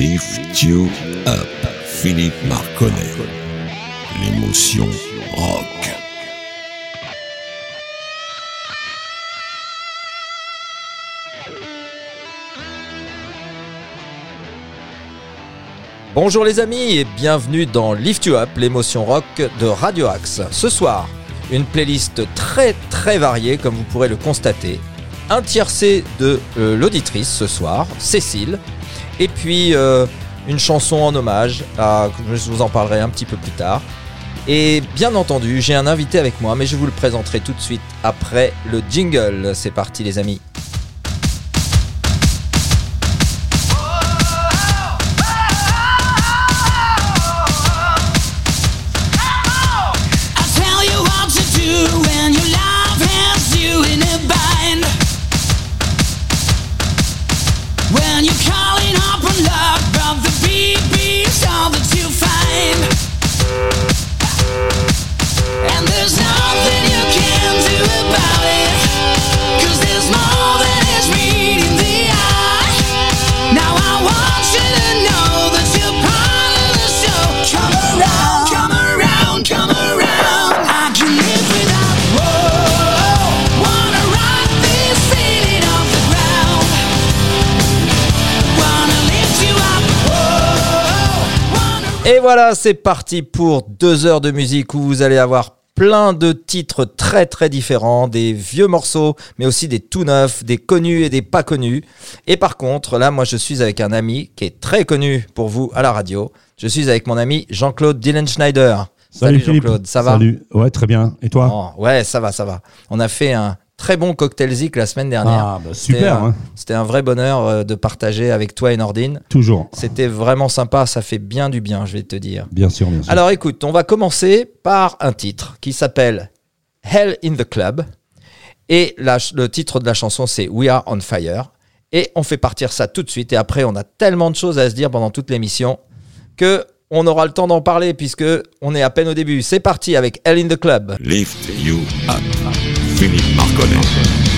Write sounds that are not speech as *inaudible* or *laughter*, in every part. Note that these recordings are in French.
Lift You Up, Philippe Marconnet. L'émotion rock. Bonjour les amis et bienvenue dans Lift You Up, l'émotion rock de Radio Axe. Ce soir, une playlist très très variée comme vous pourrez le constater. Un tiercé de euh, l'auditrice ce soir, Cécile, et puis euh, une chanson en hommage, je vous en parlerai un petit peu plus tard. Et bien entendu, j'ai un invité avec moi, mais je vous le présenterai tout de suite après le jingle. C'est parti les amis. Voilà, c'est parti pour deux heures de musique où vous allez avoir plein de titres très très différents, des vieux morceaux, mais aussi des tout neufs, des connus et des pas connus. Et par contre, là, moi, je suis avec un ami qui est très connu pour vous à la radio. Je suis avec mon ami Jean-Claude Dylan Schneider. Salut. Jean-Claude, ça va Salut. Ouais, très bien. Et toi? Oh, Ouais, ça va, ça va. On a fait un très bon cocktail zik la semaine dernière. Ah, bah, C'était super. un- hein. C'était un vrai bonheur euh, de partager avec toi et Nordine. Toujours. C'était vraiment sympa, ça fait bien du bien, je vais te dire. Bien sûr, bien sûr. Alors écoute, on va commencer par un titre qui s'appelle Hell in the Club. Et la le titre de la chanson, c'est We Are on Fire. Et on fait partir ça tout de suite. Et après, on a tellement de choses à se dire pendant toute l'émission que on aura le temps d'en parler puisque on est à peine au début. C'est parti avec Hell in the Club. Lift You Up, Philippe Marconnet.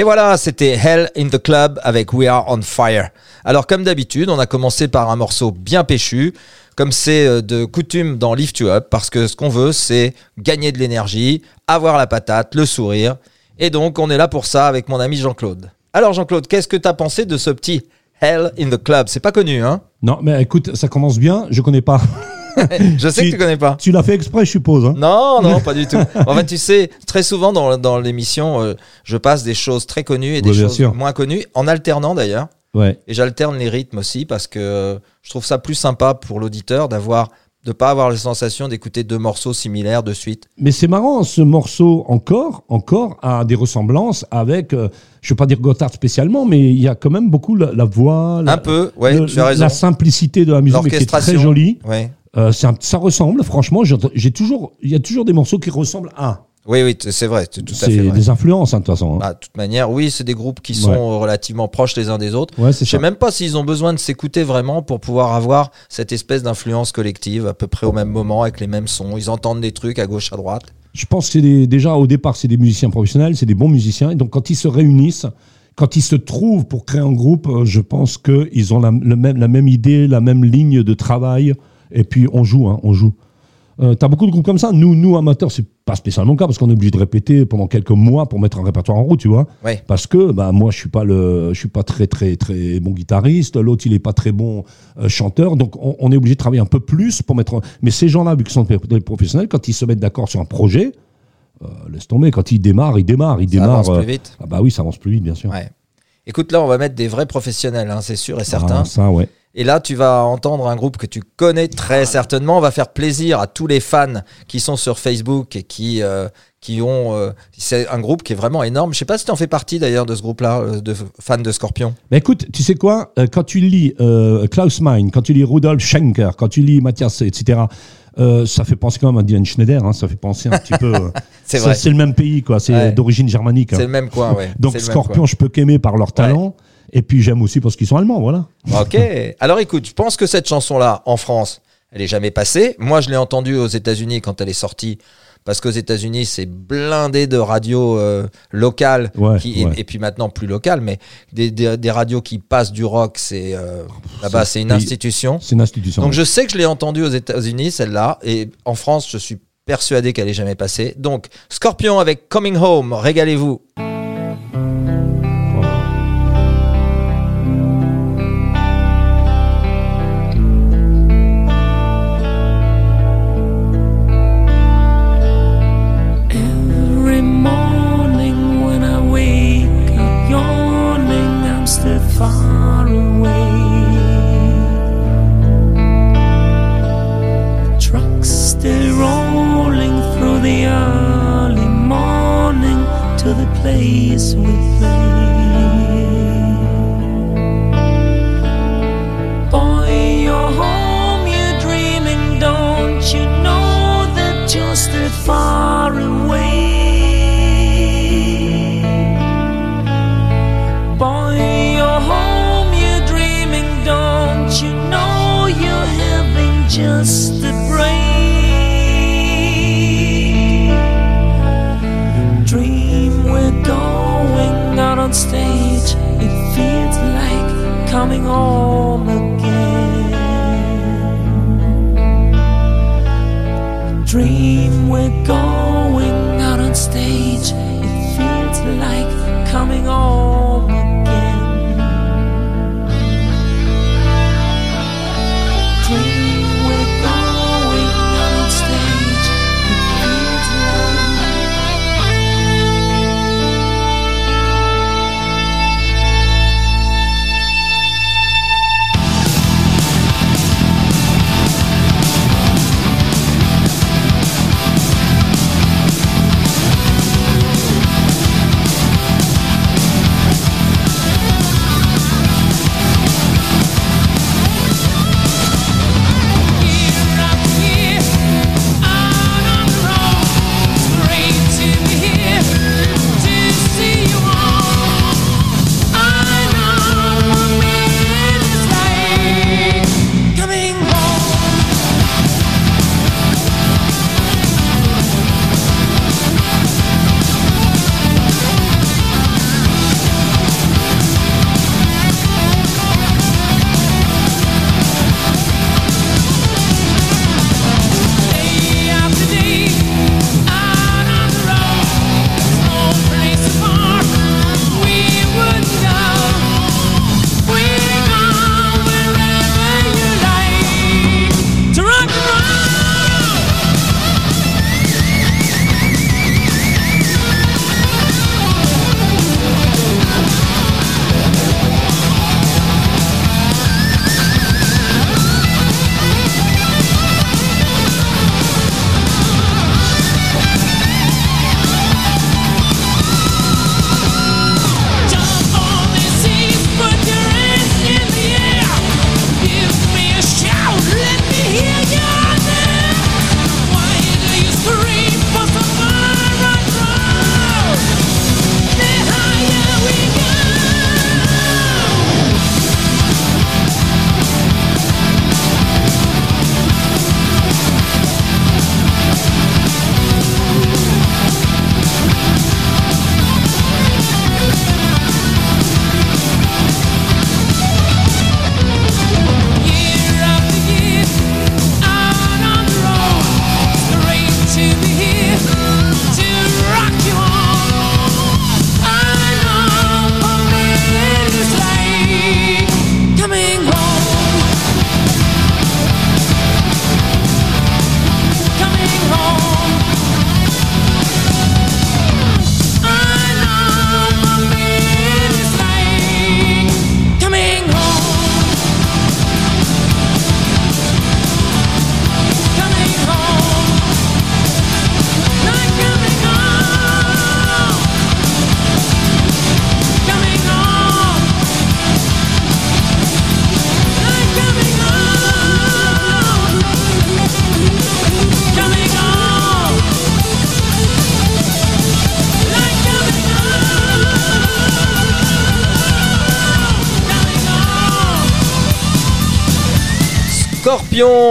Et voilà, c'était Hell in the Club avec We Are on Fire. Alors comme d'habitude, on a commencé par un morceau bien péchu, comme c'est euh, de coutume dans Lift You Up, parce que ce qu'on veut, c'est gagner de l'énergie, avoir la patate, le sourire. Et donc on est là pour ça avec mon ami Jean-Claude. Alors Jean-Claude, qu'est-ce que t'as pensé de ce petit Hell in the Club? C'est pas connu, hein? Non, mais écoute, ça commence bien. Je connais pas. *laughs* *laughs* Je sais que Tu- connais pas. tu l'as fait exprès, je suppose. Hein Non, non, *laughs* pas du tout. En fait, tu sais, très souvent dans, dans l'émission, euh, je passe des choses très connues et des Ouais, choses sûr. moins connues, en alternant d'ailleurs. ouais. Et j'alterne les rythmes aussi parce que euh, je trouve ça plus sympa pour l'auditeur d'avoir de pas avoir la sensation d'écouter deux morceaux similaires de suite. Mais c'est marrant, ce morceau encore, encore a des ressemblances avec, euh, je ne veux pas dire Gotthard spécialement, mais il y a quand même beaucoup la, la voix, la, Un peu, ouais, le- tu as raison. la simplicité de la musique, qui est très jolie. Ouais. Euh, un- ça ressemble, franchement. j'ai- toujours, il y a toujours des morceaux qui ressemblent à. Oui, oui, c'est vrai, c'est tout à fait vrai. des influences, hein, de toute façon. hein. Bah, de toute manière, oui, c'est des groupes qui sont Ouais. euh, relativement proches les uns des autres. ouais, Je sais même pas s'ils ont besoin de s'écouter vraiment pour pouvoir avoir cette espèce d'influence collective à peu près au même moment avec les mêmes sons. Ils entendent des trucs à gauche, à droite. Je pense que c'est des- déjà au départ, c'est des musiciens professionnels, c'est des bons musiciens. Et donc, quand ils se réunissent, quand ils se trouvent pour créer un groupe, euh, je pense qu'ils ont la, le même, la même idée, la même ligne de travail. Et puis, on joue, hein, on joue. Euh, T'as beaucoup de groupes comme ça. Nous, nous amateurs, c'est pas spécialement le cas parce qu'on est obligé de répéter pendant quelques mois pour mettre un répertoire en route, tu vois. Ouais. Parce que bah, moi, je suis pas le, je suis pas très très très bon guitariste. L'autre, il est pas très bon euh, chanteur. Donc, on, on est obligé de travailler un peu plus pour mettre. Mais ces gens-là, vu qu'ils sont des professionnels, quand ils se mettent d'accord sur un projet, euh, laisse tomber. Quand ils démarrent, ils démarrent, ils Ça démarrent. avance plus vite. ah bah oui, ça avance plus vite, bien sûr. Ouais. Écoute, là, on va mettre des vrais professionnels, hein, c'est sûr et certain. Ah, ça, ouais. Et là, tu vas entendre un groupe que tu connais très certainement. On va faire plaisir à tous les fans qui sont sur Facebook et qui, euh, qui ont. euh, c'est un groupe qui est vraiment énorme. Je sais pas si tu en fais partie d'ailleurs de ce groupe-là, euh, de fans de Scorpion. Mais écoute, tu sais quoi Quand tu lis euh, Klaus Mein, quand tu lis Rudolf Schenker, quand tu lis Mathias, etc., euh, ça fait penser quand même à Dylan Schneider. hein, ça fait penser un petit peu. *laughs* euh, C'est vrai. C'est le même pays, quoi. C'est Ouais. d'origine germanique. hein. C'est le même coin, ouais. Donc Scorpion, je peux qu'aimer par leur talent. Et puis j'aime aussi parce qu'ils sont allemands, voilà. Ok. Alors écoute, je pense que cette chanson-là, en France, elle est jamais passée. Moi, je l'ai entendue aux États-Unis quand elle est sortie. Parce qu'aux États-Unis, c'est blindé de radios euh, locales Ouais, qui, et- ouais. Et, puis maintenant plus locales, mais des, des- des radios qui passent du rock, c'est euh, là-bas, c'est une institution. C'est une institution. Donc je sais que je l'ai entendue aux États-Unis, celle-là, et en France, je suis persuadé qu'elle est jamais passée. Donc Scorpion avec Coming Home, régalez-vous. On stage, it feels like coming home again. Dream we're going out on stage. It feels like coming home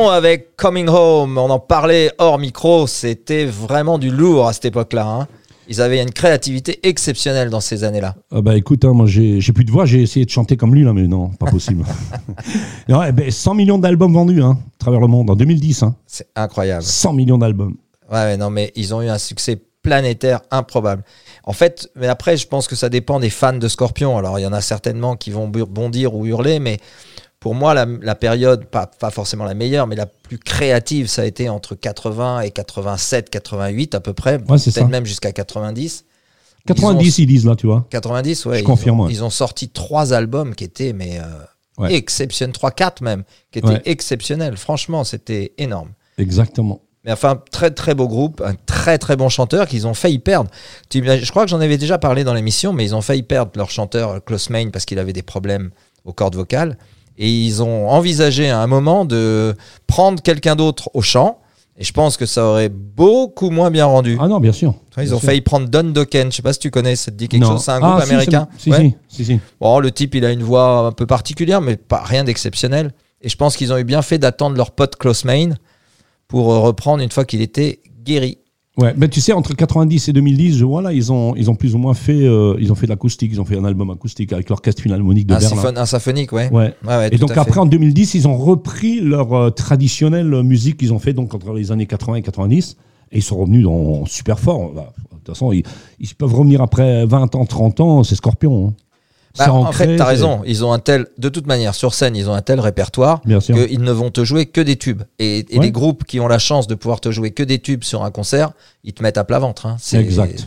Avec Coming Home, on en parlait hors micro, c'était vraiment du lourd à cette époque-là. hein. Ils avaient une créativité exceptionnelle dans ces années-là. Ah bah écoute, hein, moi j'ai plus de voix, j'ai essayé de chanter comme lui là, mais non, pas possible. *laughs* Non, eh ben, 100 millions d'albums vendus hein, à travers le monde en 2010. Hein. C'est incroyable. 100 millions d'albums. Ouais, non, mais ils ont eu un succès planétaire improbable. En fait, mais après, je pense que ça dépend des fans de Scorpion. Alors, il y en a certainement qui vont bondir ou hurler, mais pour moi, la, la période, pas, pas forcément la meilleure, mais la plus créative, ça a été entre 80 et 87, 88 à peu près. Ouais. Peut-être même jusqu'à 90. 90 ils, disent là, tu vois. 90, ouais. Je ils confirme, ont- ouais. Ils ont sorti trois albums qui étaient, mais euh, Ouais. exceptionnels, trois, quatre même, qui étaient exceptionnels. Franchement, c'était énorme. Exactement. Mais enfin, très très beau groupe, un très très bon chanteur qu'ils ont failli perdre. Je crois que j'en avais déjà parlé dans l'émission, mais ils ont failli perdre leur chanteur Klaus Main parce qu'il avait des problèmes aux cordes vocales. Et ils ont envisagé à un moment de prendre quelqu'un d'autre au chant. Et je pense que ça aurait beaucoup moins bien rendu. Ah non, bien sûr. ils bien ont sûr. failli prendre Don Dokken. Je sais pas si tu connais, ça te dit quelque Non. chose. C'est un Ah, groupe si, américain. Si, Ouais. si. Bon, le type, il a une voix un peu particulière, mais pas rien d'exceptionnel. Et je pense qu'ils ont eu bien fait d'attendre leur pote Klaus Main pour euh, reprendre une fois qu'il était guéri. Ouais, mais tu sais, entre 90 et 2010, je vois là, ils ont, ils ont plus ou moins fait, euh, ils ont fait de l'acoustique, ils ont fait un album acoustique avec l'orchestre philharmonique de Un, Berlin. un symphonique, ouais. Ouais. Ouais, ouais, Et tout donc à fait. après, en 2010, ils ont repris leur euh, traditionnelle musique qu'ils ont fait donc entre les années 80 et 90. Et ils sont revenus dans, super fort. Bah, De toute façon, ils, ils peuvent revenir après 20 ans, 30 ans, c'est Scorpion. hein. Bah, en ancré, fait, t'as raison. Ils ont un tel, de toute manière, sur scène, ils ont un tel répertoire qu'ils ne vont te jouer que des tubes. Et, et Ouais. les groupes qui ont la chance de pouvoir te jouer que des tubes sur un concert, ils te mettent à plat ventre. hein.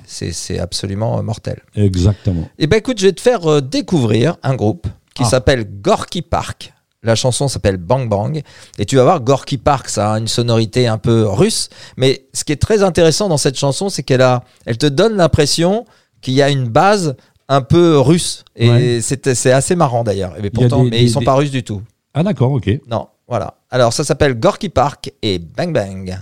C'est, absolument euh, mortel. Exactement. Et ben écoute, je vais te faire euh, découvrir un groupe qui Ah. s'appelle Gorky Park. La chanson s'appelle Bang Bang. Et tu vas voir, Gorky Park, ça a une sonorité un peu russe. Mais ce qui est très intéressant dans cette chanson, c'est qu'elle a, elle te donne l'impression qu'il y a une base un peu russe. Et Ouais. c'est, assez marrant d'ailleurs. A pourtant, des- mais des- ils sont des- pas russes du tout. Ah d'accord, ok. Non, voilà. Alors ça s'appelle Gorky Park et Bang. Bang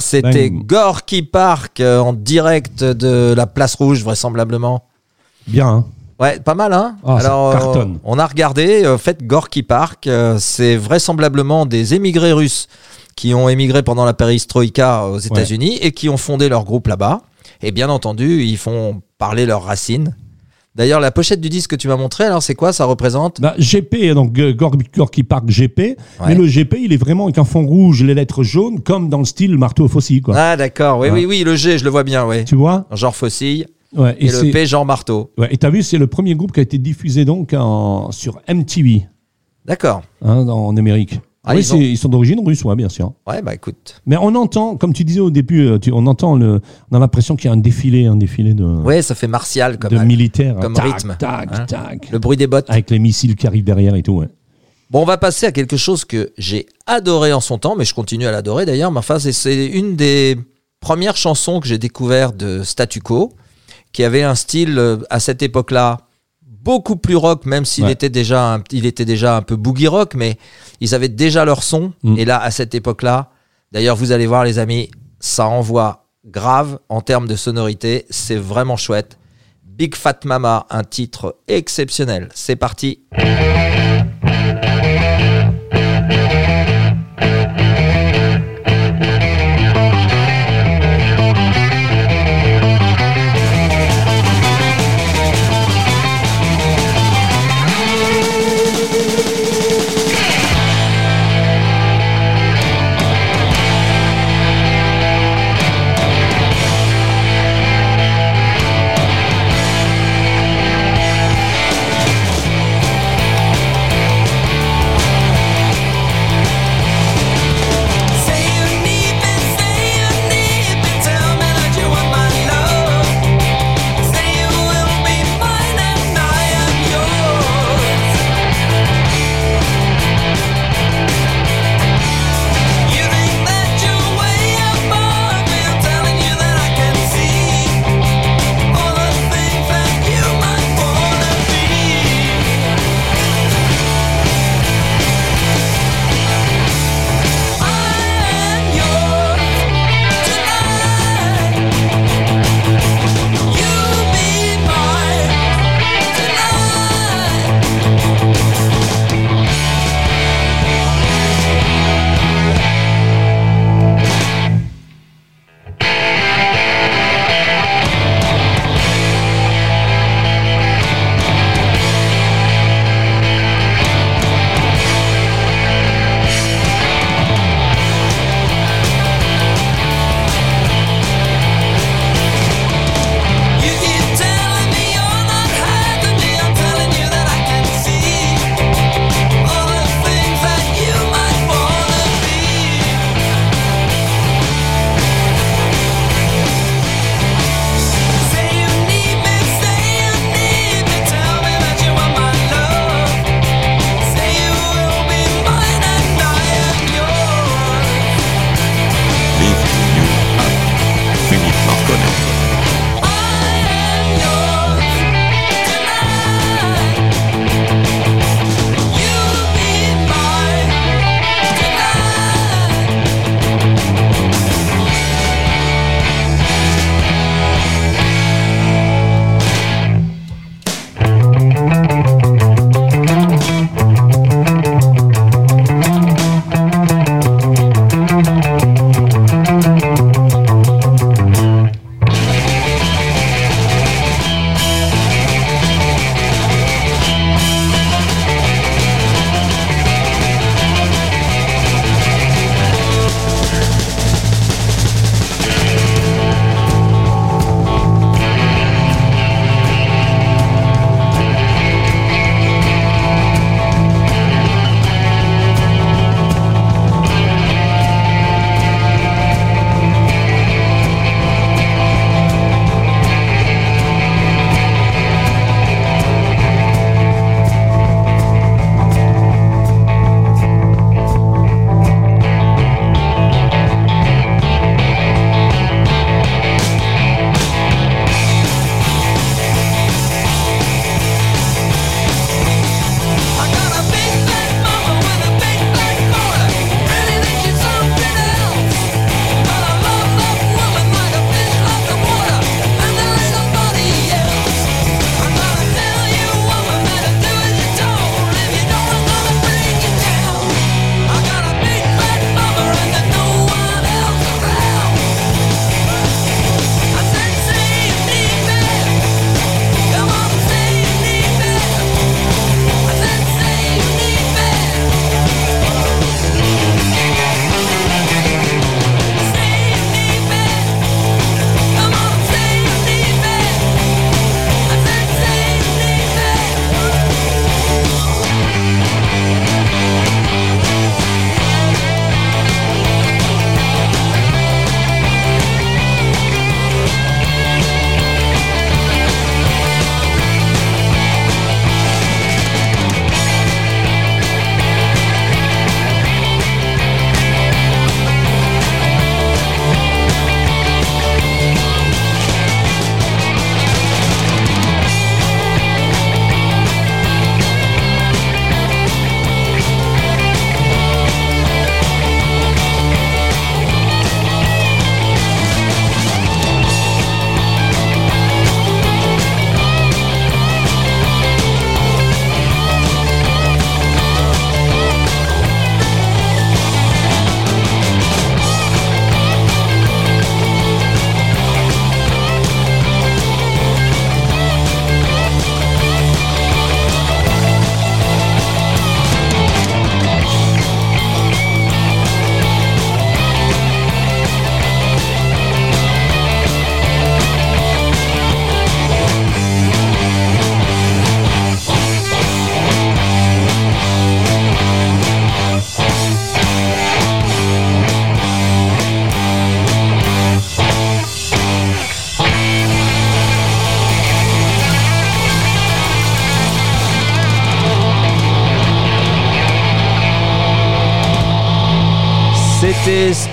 C'était. Gorky Park euh, en direct de la place rouge, vraisemblablement. Bien, hein Ouais, pas mal, hein Ah, ça euh, cartonne. on a regardé, euh, fait Gorky Park, euh, c'est vraisemblablement des émigrés russes qui ont émigré pendant la perestroïka aux États-Unis et qui ont fondé leur groupe là-bas. Et bien entendu, ils font parler leurs racines. D'ailleurs, la pochette du disque que tu m'as montré, alors c'est quoi? Ça représente? Bah, GP, donc Gor- Gorky Park GP. Mais le GP, il est vraiment avec un fond rouge, les lettres jaunes, comme dans le style marteau faucille, quoi. Ah d'accord, oui, oui, oui, le G, je le vois bien, oui. Tu vois? Genre Faucille ouais, et, le P, genre Marteau. ouais, et t'as vu, c'est le premier groupe qui a été diffusé donc en, sur MTV, D'accord. hein, en Amérique. Ah, Oui, ils c'est- ont- ils sont d'origine russe, ouais, bien sûr. Ouais, bah écoute. Mais on entend, comme tu disais au début, euh, tu- on entend le, on a l'impression qu'il y a un défilé, un défilé de, Ouais, ça fait martial comme, de militaires. comme Tac, rythme, Tac, hein. tac. le bruit des bottes. Avec les missiles qui arrivent derrière et tout. Ouais. Bon, on va passer à quelque chose que j'ai adoré en son temps, mais je continue à l'adorer d'ailleurs. Mais enfin, c'est- c'est une des premières chansons que j'ai découvert de Statu Quo, qui avait un style euh, à cette époque-là beaucoup plus rock, même s'il Ouais. était déjà, un, il était déjà un peu boogie rock, mais ils avaient déjà leur son. Mm. Et là, à cette époque-là, d'ailleurs, vous allez voir, les amis, ça envoie grave en termes de sonorité. C'est vraiment chouette. Big Fat Mama, un titre exceptionnel. C'est parti.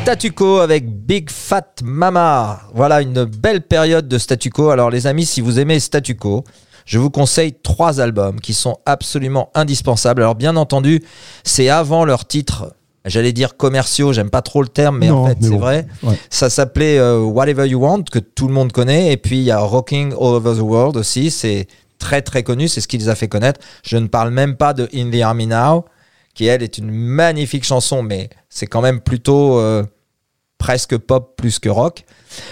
Statu Quo avec Big Fat Mama. Voilà une belle période de Statu Quo. Alors les amis, si vous aimez Statu Quo, je vous conseille trois albums qui sont absolument indispensables. Alors bien entendu, c'est avant leurs titres, j'allais dire commerciaux, j'aime pas trop le terme, mais en fait c'est bon. vrai. Ouais. Ça s'appelait euh, Whatever You Want, que tout le monde connaît. Et puis il y a Rocking All Over the World aussi, c'est très très connu, c'est ce qui les a fait connaître. Je ne parle même pas de In the Army Now, qui elle est une magnifique chanson, mais c'est quand même plutôt euh, presque pop plus que rock.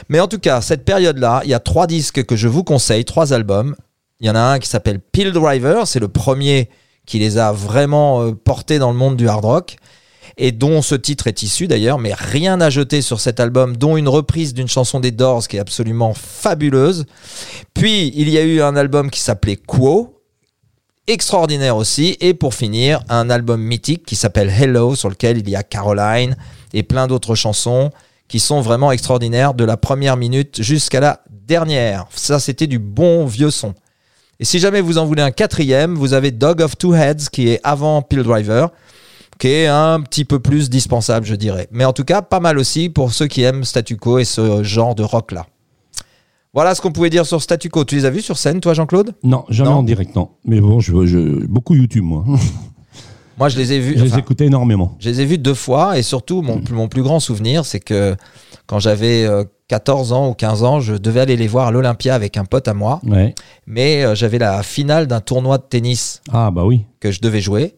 Mais en tout cas, cette période-là, il y a trois disques que je vous conseille, trois albums. Il y en a un qui s'appelle Pill Driver, c'est le premier qui les a vraiment euh, portés dans le monde du hard rock et dont ce titre est issu d'ailleurs, mais rien à jeter sur cet album, dont une reprise d'une chanson des Doors qui est absolument fabuleuse. Puis il y a eu un album qui s'appelait Quo, extraordinaire aussi, et pour finir, un album mythique qui s'appelle Hello, sur lequel il y a Caroline et plein d'autres chansons qui sont vraiment extraordinaires de la première minute jusqu'à la dernière. Ça, c'était du bon vieux son. Et si jamais vous en voulez un quatrième, vous avez Dog of Two Heads qui est avant Pill Driver, qui est un petit peu plus dispensable, je dirais. Mais en tout cas, pas mal aussi pour ceux qui aiment Statu Quo et ce genre de rock-là. Voilà ce qu'on pouvait dire sur Statu Quo. Tu les as vus sur scène, toi, Jean-Claude? Non, jamais Non. en direct, non. Mais bon, je, je- beaucoup YouTube, moi. *laughs* Moi, je les ai vus. je les écoutais énormément. Je les ai vus deux fois et surtout, mon, mon plus grand souvenir, c'est que quand j'avais euh, 14 ans ou 15 ans, je devais aller les voir à l'Olympia avec un pote à moi, Ouais. mais euh, j'avais la finale d'un tournoi de tennis Ah, bah oui. que je devais jouer.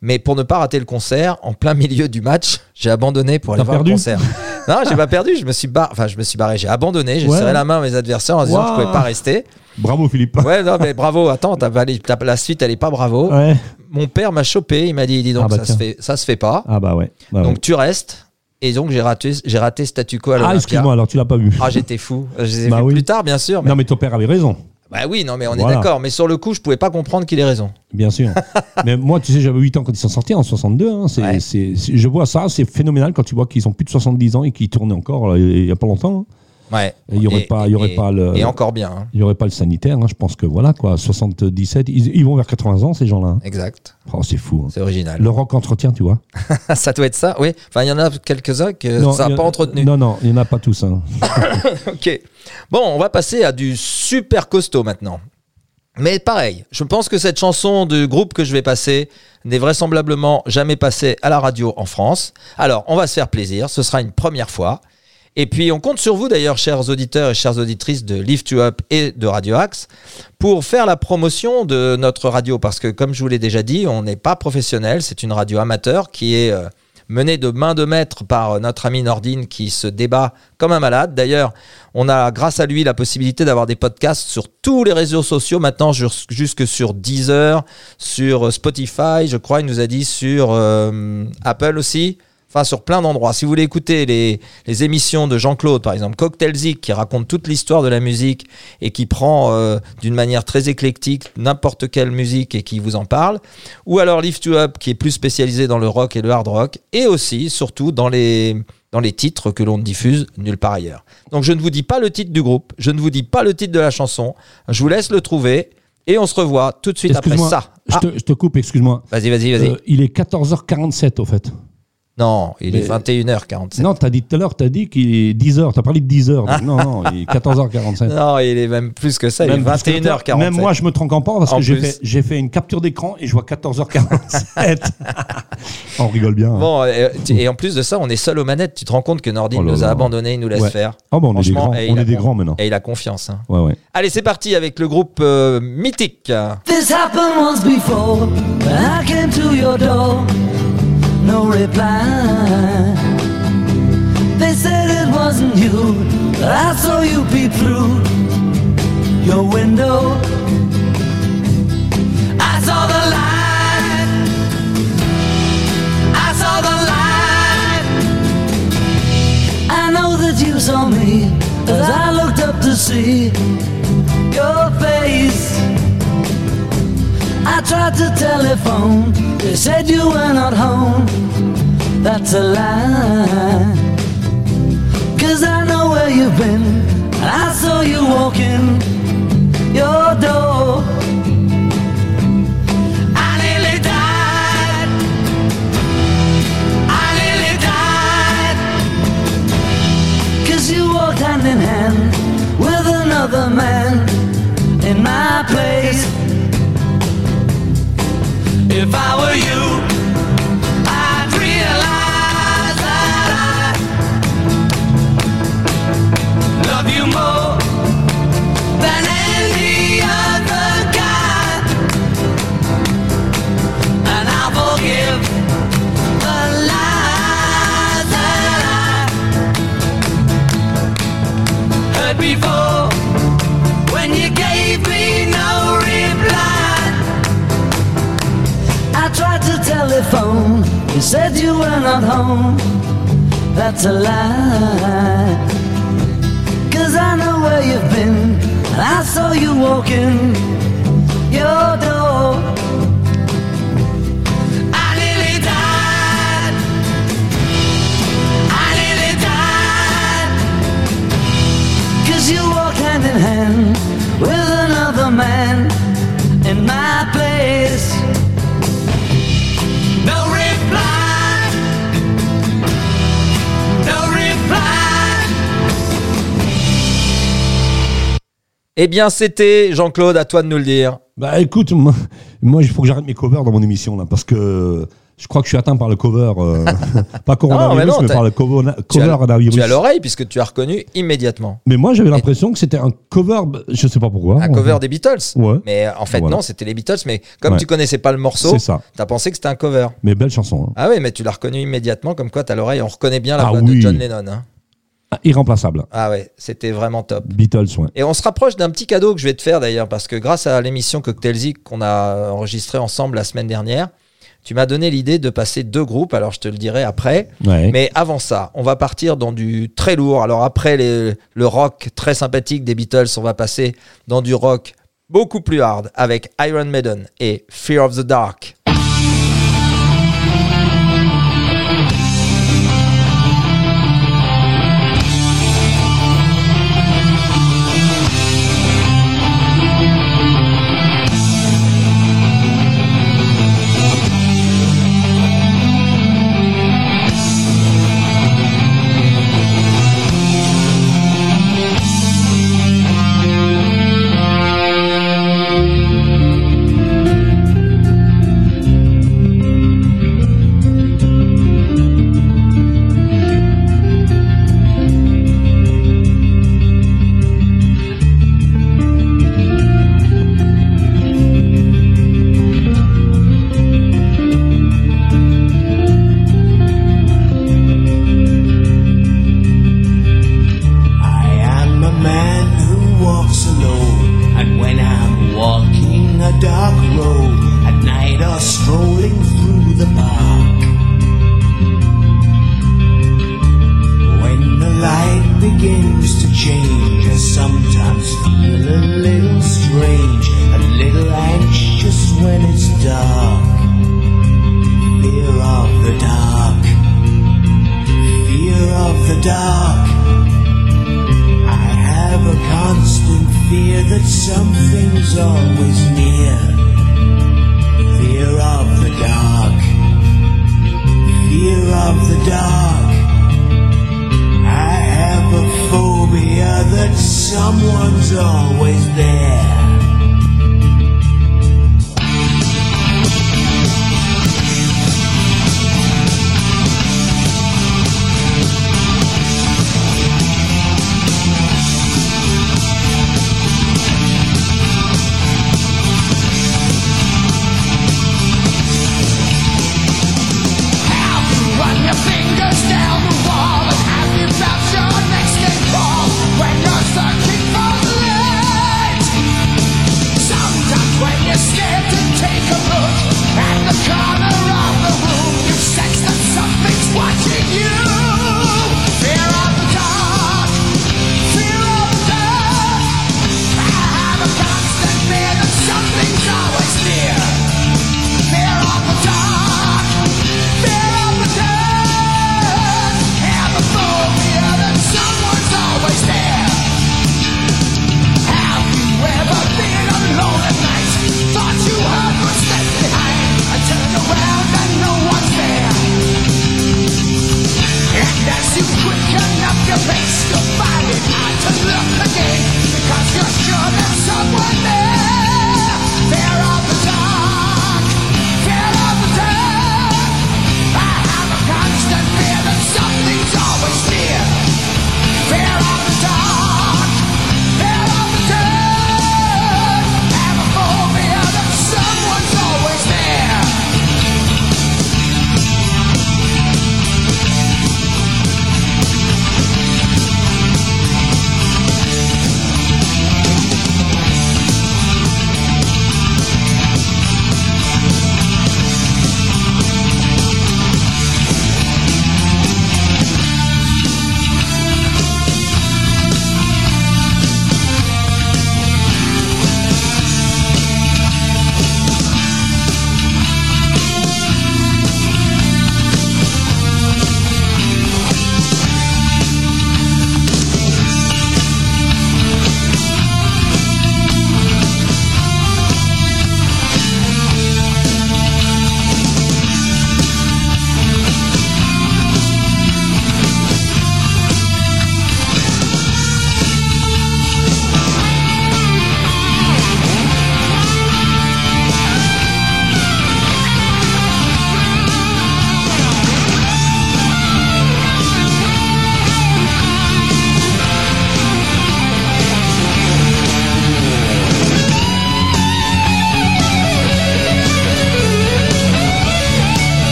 Mais pour ne pas rater le concert, en plein milieu du match, j'ai abandonné pour aller voir perdu le concert. non, j'ai pas perdu, je me suis barré, enfin je me suis barré, j'ai abandonné, j'ai Ouais. serré la main à mes adversaires en disant que je Waouh. pouvais pas rester. Bravo, Philippe. Ouais, non mais bravo, attends, t'as valé- t'as- la suite elle est pas bravo. Ouais. Mon père m'a chopé, il m'a dit dis donc Ah bah ça se fait ça se fait pas. Ah, bah ouais. Bah Donc ouais. tu restes. Et donc j'ai raté, j'ai raté statu quo à Ah, excuse-moi, alors tu l'as pas vu. Ah, j'étais fou. Je les ai Bah vus oui. plus tard, bien sûr. Mais... Non, mais ton père avait raison, Bah oui, non, mais on est d'accord. Mais sur le coup, je pouvais pas comprendre qu'il ait raison. bien sûr. *laughs* mais moi, tu sais, j'avais 8 ans quand ils sont sortis, en 62. hein. C'est, Ouais. c'est- c'est- je vois ça, c'est phénoménal quand tu vois qu'ils ont plus de 70 ans et qu'ils tournent encore là, il y a pas longtemps. hein. Ouais. Il y aurait Et- pas- il y aurait et- pas le- Et encore bien. hein. Il n'y aurait pas le sanitaire, hein, je pense que voilà quoi, 77, ils, ils vont vers 80 ans ces gens-là. hein. Exact. Oh, c'est fou. C'est original. Le rock entretient, tu vois. *laughs* ça doit être ça, oui. Enfin, il y en a quelques-uns que Non, ça n'a pas entretenu. Non, non, il n'y en a pas tous. *laughs* Ok. Bon, on va passer à du super costaud maintenant. Mais pareil, je pense que cette chanson du groupe que je vais passer n'est vraisemblablement jamais passée à la radio en France. Alors, on va se faire plaisir, ce sera une première fois. Et puis, on compte sur vous d'ailleurs, chers auditeurs et chères auditrices de Lift You Up et de Radio Axe, pour faire la promotion de notre radio. Parce que, comme je vous l'ai déjà dit, on n'est pas professionnel, c'est une radio amateur qui est euh, menée de main de maître par euh, notre ami Nordine qui se débat comme un malade. D'ailleurs, on a grâce à lui la possibilité d'avoir des podcasts sur tous les réseaux sociaux, maintenant jus- jusque sur Deezer, sur euh, Spotify, je crois, il nous a dit sur Apple aussi. Enfin, sur plein d'endroits. Si vous voulez écouter les, les émissions de Jean-Claude, par exemple, Cocktail Zik, qui raconte toute l'histoire de la musique et qui prend euh, d'une manière très éclectique n'importe quelle musique et qui vous en parle, ou alors Lift You Up, qui est plus spécialisé dans le rock et le hard rock, et aussi, surtout, dans les, dans les titres que l'on ne diffuse nulle part ailleurs. Donc, je ne vous dis pas le titre du groupe, je ne vous dis pas le titre de la chanson, je vous laisse le trouver, et on se revoit tout de suite après ça. je, Ah, te, je te coupe, excuse-moi. vas-y, vas-y, vas-y. Euh, il est 14h47 au fait. Non, il est mais- 21h47. Non, t'as dit tout à l'heure, t'as dit qu'il est 10h, t'as parlé de 10h. donc *laughs* non, non, il est 14h47. Non, il est même plus que ça, Même il est 21h47. Même moi, je me trompe pas parce En que j'ai fait, j'ai fait une capture d'écran et je vois 14h47. *laughs* on rigole bien. hein. Bon, et, et en plus de ça, on est seul aux manettes. Tu te rends compte que Nordine Oh là nous a abandonnés, il nous laisse Ouais. faire. Oh, bah, on est des Franchement, grands, et il on a est des grands maintenant. Et il a confiance. hein. Ouais, ouais. Allez, c'est parti avec le groupe euh, mythique. This happened once before. When I came to your door, no reply. They said it wasn't you, but I saw you peep through your window. I saw the light. I saw the light. I know that you saw me as I looked up to see I tried to telephone, they said you were not home. That's a lie. Cause I know where you've been, and I saw you walking your door. I nearly died. I nearly died. Cause you walked hand in hand with another man in my place. If I were you said you were not home. That's a lie. Cause I know where you've been. I saw you walking your door. I nearly died. I nearly died. Cause you walk hand in hand with another man in my place. Eh bien, c'était Jean-Claude, à toi de nous le dire. Bah écoute, moi, moi, il faut que j'arrête mes covers dans mon émission là, parce que je crois que je suis atteint par le cover, euh, *laughs* pas coronavirus, mais non, mais, par le cover, Tu as, coronavirus. tu as l'oreille puisque tu as reconnu immédiatement. Mais moi, j'avais l'impression que c'était un cover, je sais pas pourquoi. Un cover des Beatles. Ouais. Mais en fait, Voilà. non, c'était les Beatles. Mais comme Ouais. tu connaissais pas le morceau, ça. t'as pensé que c'était un cover. Mais belle chanson. hein. Ah oui, mais tu l'as reconnu immédiatement, comme quoi t'as l'oreille. On reconnaît bien la Ah voix de. John Lennon. hein. Irremplaçable. Ah ouais, c'était vraiment top. Beatles, ouais. Et on se rapproche d'un petit cadeau que je vais te faire d'ailleurs, parce que grâce à l'émission Cocktail Zik qu'on a enregistrée ensemble la semaine dernière, tu m'as donné l'idée de passer deux groupes, alors je te le dirai après. Ouais. Mais avant ça, on va partir dans du très lourd. Alors après les- le rock très sympathique des Beatles, on va passer dans du rock beaucoup plus hard avec Iron Maiden et Fear of the Dark.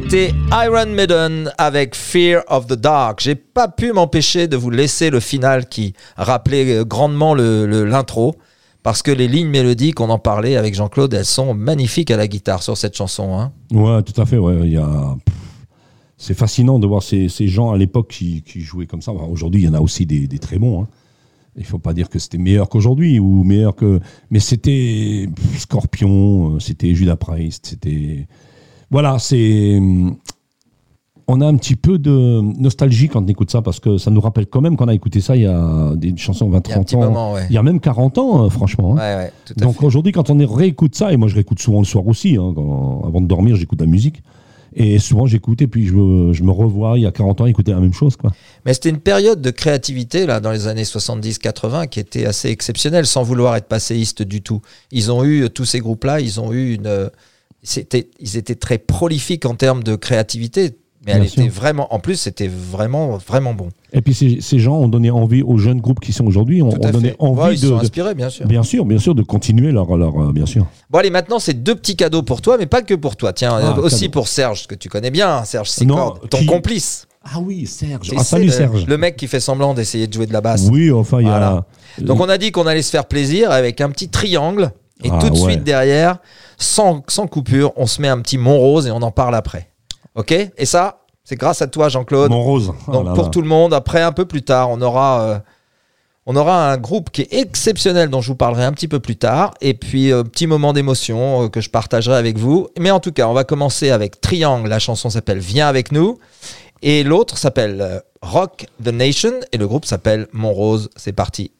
C'était Iron Maiden avec Fear of the Dark. J'ai pas pu m'empêcher de vous laisser le final qui rappelait euh, grandement le- le- l'intro. Parce que les lignes mélodiques, on en parlait avec Jean-Claude, elles sont magnifiques à la guitare sur cette chanson. hein. Ouais, tout à fait. A... C'est fascinant de voir ces, gens à l'époque qui, jouaient comme ça. Aujourd'hui, il y en a aussi des, très bons. hein. Il faut pas dire que c'était meilleur qu'aujourd'hui ou meilleur que. Mais c'était Scorpion, euh, c'était Judas Priest, c'était. Voilà, c'est. On a un petit peu de nostalgie quand on écoute ça parce que ça nous rappelle quand même qu'on a écouté ça il y a des chansons 20 Il y a un 30 petit ans. moment, ouais. Il y a même 40 ans, euh, franchement. hein. Ouais, tout à Donc aujourd'hui, quand on réécoute ça, et moi je réécoute souvent le soir aussi, hein, quand- avant de dormir, j'écoute la musique. Et souvent j'écoute et puis je, me- je me revois il y a 40 ans écouter la même chose. Quoi. Mais c'était une période de créativité là dans les années 70-80 qui était assez exceptionnelle sans vouloir être passéiste du tout. Ils ont eu tous ces groupes-là, ils ont eu une, c'était, ils étaient très prolifiques en termes de créativité, mais elle sûr. était vraiment, en plus c'était vraiment vraiment bon. Et puis ces, ces gens ont donné envie aux jeunes groupes qui sont aujourd'hui, ont, ont donné envie Ouais, ils de, sont inspirés bien sûr. bien sûr, bien sûr, de continuer leur, leur euh, bien sûr. Bon allez maintenant c'est deux petits cadeaux pour toi, mais pas que pour toi. Tiens Ah, euh, aussi cadeau. pour Serge que tu connais bien, Serge Sicorde, ton qui- complice. Ah oui, Serge. Ah, salut le, Serge. le mec qui fait semblant d'essayer de jouer de la basse. Oui, enfin il y a. Voilà. Donc on a dit qu'on allait se faire plaisir avec un petit triangle et Ah, tout de ouais. suite derrière, sans, sans coupure, on se met un petit Mont Rose et on en parle après. Ok? Et ça, c'est grâce à toi Jean-Claude. Mon rose. Oh Donc là pour là. tout le monde, après un peu plus tard, on aura, euh, on aura un groupe qui est exceptionnel dont je vous parlerai un petit peu plus tard. Et puis euh, petit moment d'émotion euh, que je partagerai avec vous. Mais en tout cas, on va commencer avec Triangle. La chanson s'appelle Viens avec nous. Et l'autre s'appelle euh, Rock the Nation. Et le groupe s'appelle Mont Rose. C'est parti.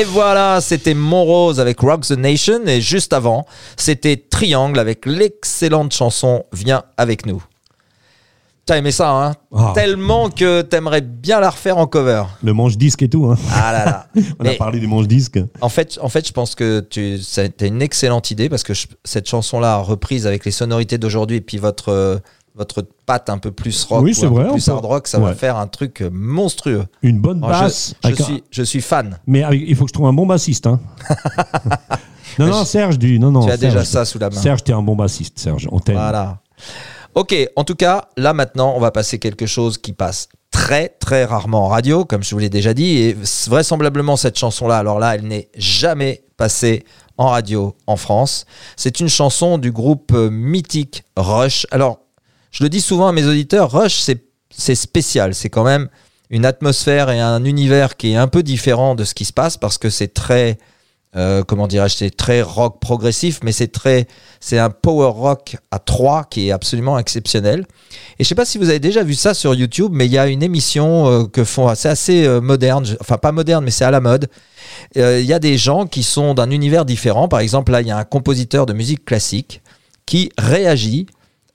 Et voilà, c'était Monrose avec Rock the Nation. Et juste avant, c'était Triangle avec l'excellente chanson Viens avec nous. T'as aimé ça, hein? Ah. Tellement que t'aimerais bien la refaire en cover. Le manche-disque et tout. hein. Ah là là. *laughs* On a parlé du manche-disque. en fait, en fait, je pense que tu, c'était une excellente idée parce que je- cette chanson-là, reprise avec les sonorités d'aujourd'hui et puis votre, euh, votre patte un peu plus rock, Oui, ou un vrai, plus peut- hard rock, ça va faire un truc euh, monstrueux. Une bonne je- basse. je, un- suis, je suis fan. Mais avec- il faut que je trouve un bon bassiste. hein. *laughs* non, non, Serge, du. Non, non, tu as déjà ça sous la main. Serge, t'es un bon bassiste, Serge. On t'aime. Voilà. Ok, en tout cas, là maintenant, on va passer quelque chose qui passe très très rarement en radio, comme je vous l'ai déjà dit, et vraisemblablement cette chanson-là, alors là, elle n'est jamais passée en radio en France. C'est une chanson du groupe euh, mythique Rush. Alors, je le dis souvent à mes auditeurs, Rush, c'est spécial, c'est quand même une atmosphère et un univers qui est un peu différent de ce qui se passe parce que c'est très euh, comment dirais-je, c'est très rock progressif, mais c'est très, c'est un power rock à trois qui est absolument exceptionnel. Et je sais pas si vous avez déjà vu ça sur YouTube, mais il y a une émission euh, que font, c'est assez euh, moderne, enfin pas moderne, mais c'est à la mode. Il y a des gens qui sont d'un univers différent. Par exemple, là, il y a un compositeur de musique classique qui réagit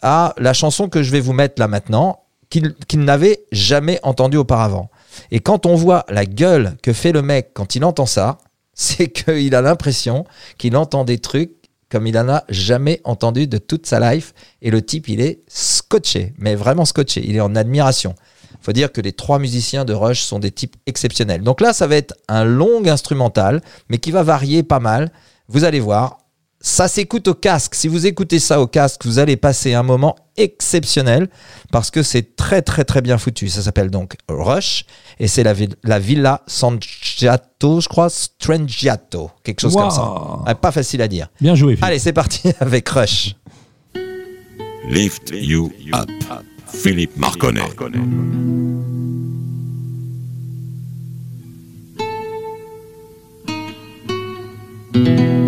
à la chanson que je vais vous mettre là maintenant, qu'il n'avait jamais entendue auparavant. Et quand on voit la gueule que fait le mec quand il entend ça, *laughs* c'est qu'il a l'impression qu'il entend des trucs comme il en a jamais entendu de toute sa life. Et le type, il est scotché, mais vraiment scotché. Il est en admiration. faut dire que les trois musiciens de Rush sont des types exceptionnels. Donc là, ça va être un long instrumental, mais qui va varier pas mal. Vous allez voir, ça s'écoute au casque. Si vous écoutez ça au casque, vous allez passer un moment exceptionnel parce que c'est très très très bien foutu. Ça s'appelle donc Rush et c'est la, vil- la Villa Sangiato, je crois, Strangiato, quelque chose comme ça. Ah, pas facile à dire. Bien joué, Philippe. Allez, c'est parti *laughs* avec Rush. Lift you up. Philippe Marconnet. Thank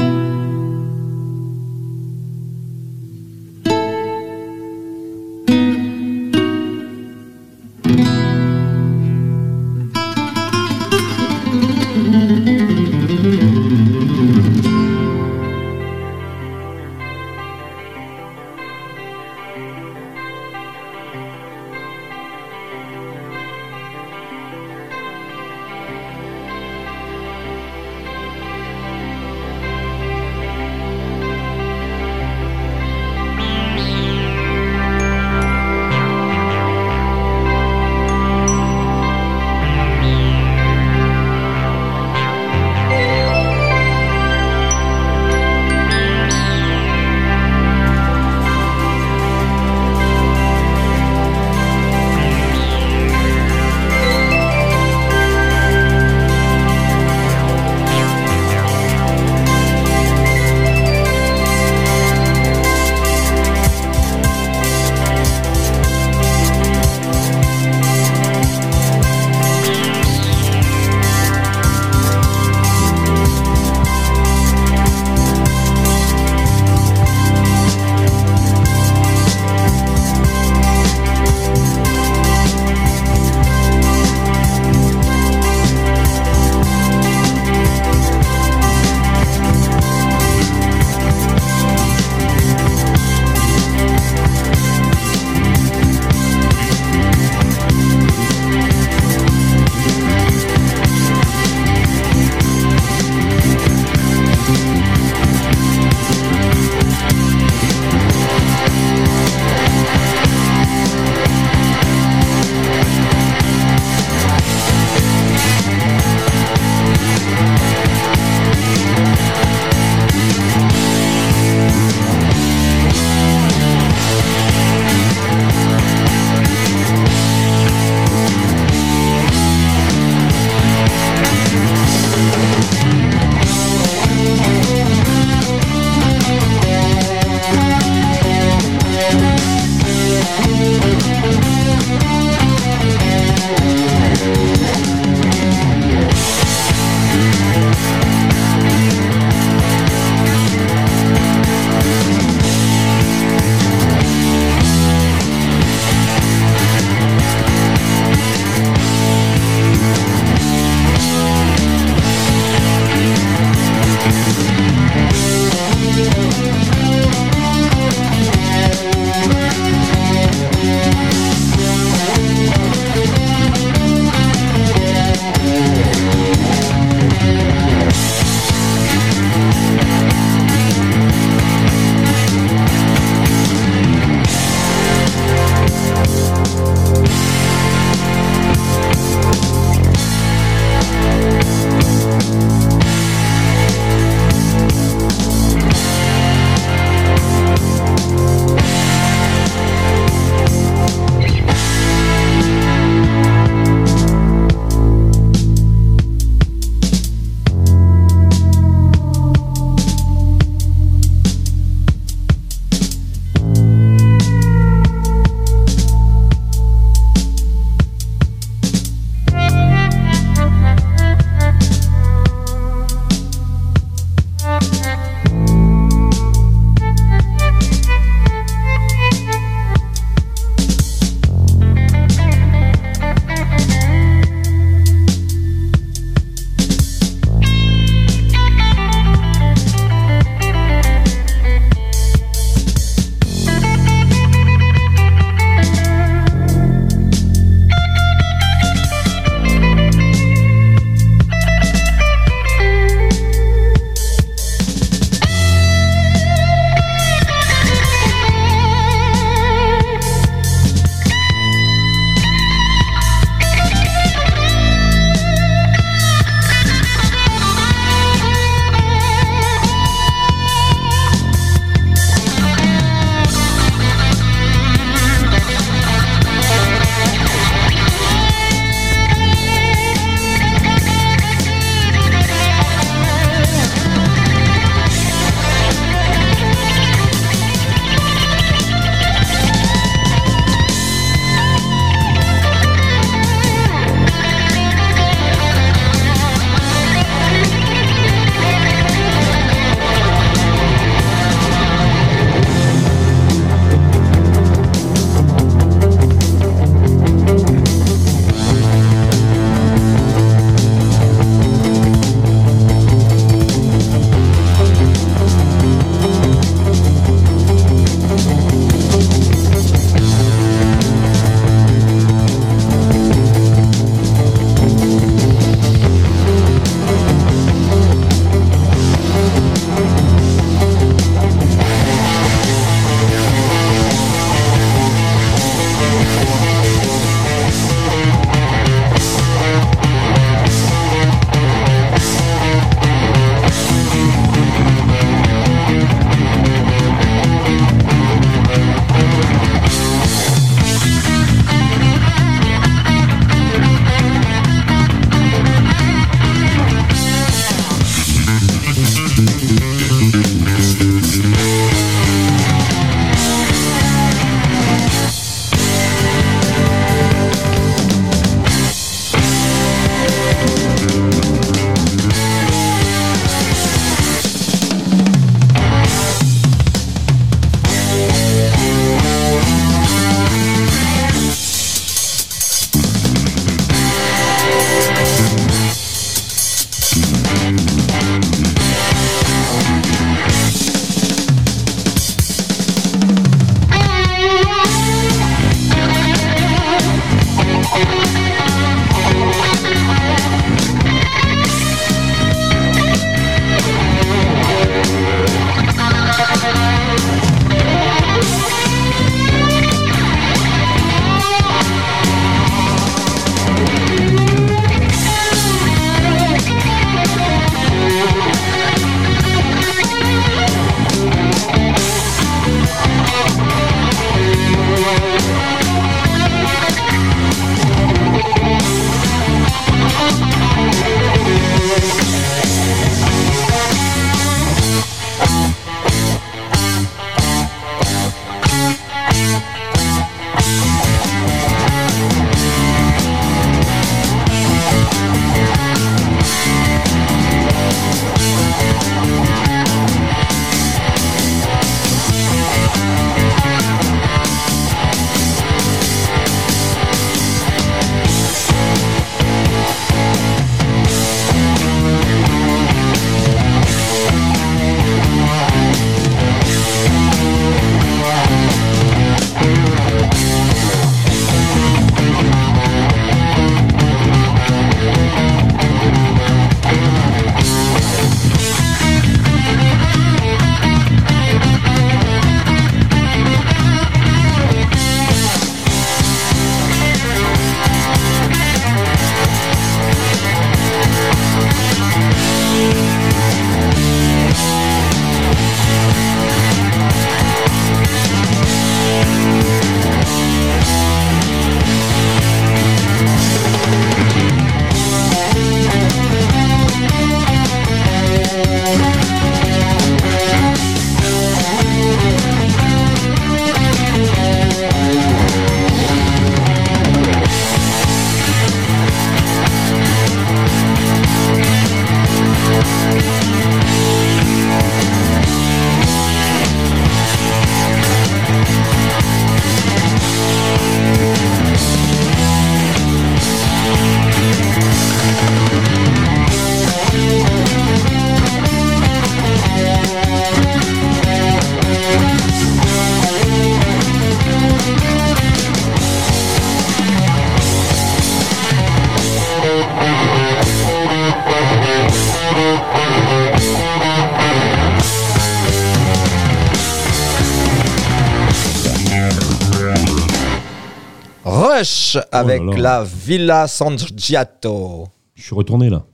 Rush avec là là. la Villa Sangiato. Je suis retourné là.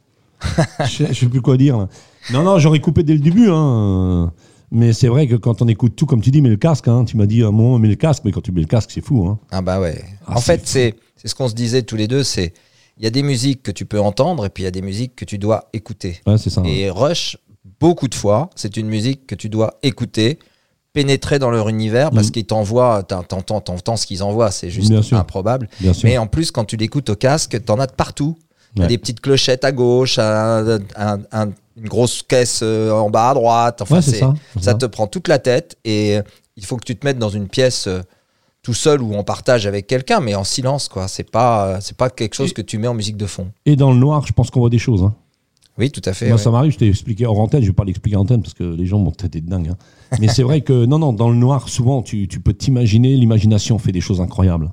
je, *laughs* je sais plus quoi dire. là. Non, non, j'aurais coupé dès le début. Hein. Mais c'est vrai que quand on écoute tout, comme tu dis, mets le casque. Hein. Tu m'as dit à un moment, mets le casque. Mais quand tu mets le casque, c'est fou. Hein. Ah bah ouais. Ah, en fait, c'est ce qu'on se disait tous les deux, c'est il y a des musiques que tu peux entendre et puis il y a des musiques que tu dois écouter. Ouais, c'est ça. Et Rush, beaucoup de fois, c'est une musique que tu dois écouter, pénétrer dans leur univers parce Mhm. qu'ils t'envoient, t'en- t'entends, t'entends ce qu'ils envoient, c'est juste Bien sûr. improbable. Bien sûr. Mais en plus, quand tu l'écoutes au casque, t'en as de partout. Ouais. des petites clochettes à gauche, un- un- un- une grosse caisse euh, en bas à droite. Enfin, Ouais, c'est ça. ça te prend toute la tête et euh, il faut que tu te mettes dans une pièce euh, tout seul ou en partage avec quelqu'un, mais en silence, quoi. C'est pas, c'est pas quelque chose Et- que tu mets en musique de fond. Et dans le noir, je pense qu'on voit des choses. Hein. Oui, tout à fait. Moi, ouais. ça m'arrive, je t'ai expliqué hors antenne, je vais pas l'expliquer en antenne parce que les gens traiter de dingue. hein. Mais c'est vrai que, non, non, dans le noir, souvent, tu, tu peux t'imaginer, l'imagination fait des choses incroyables.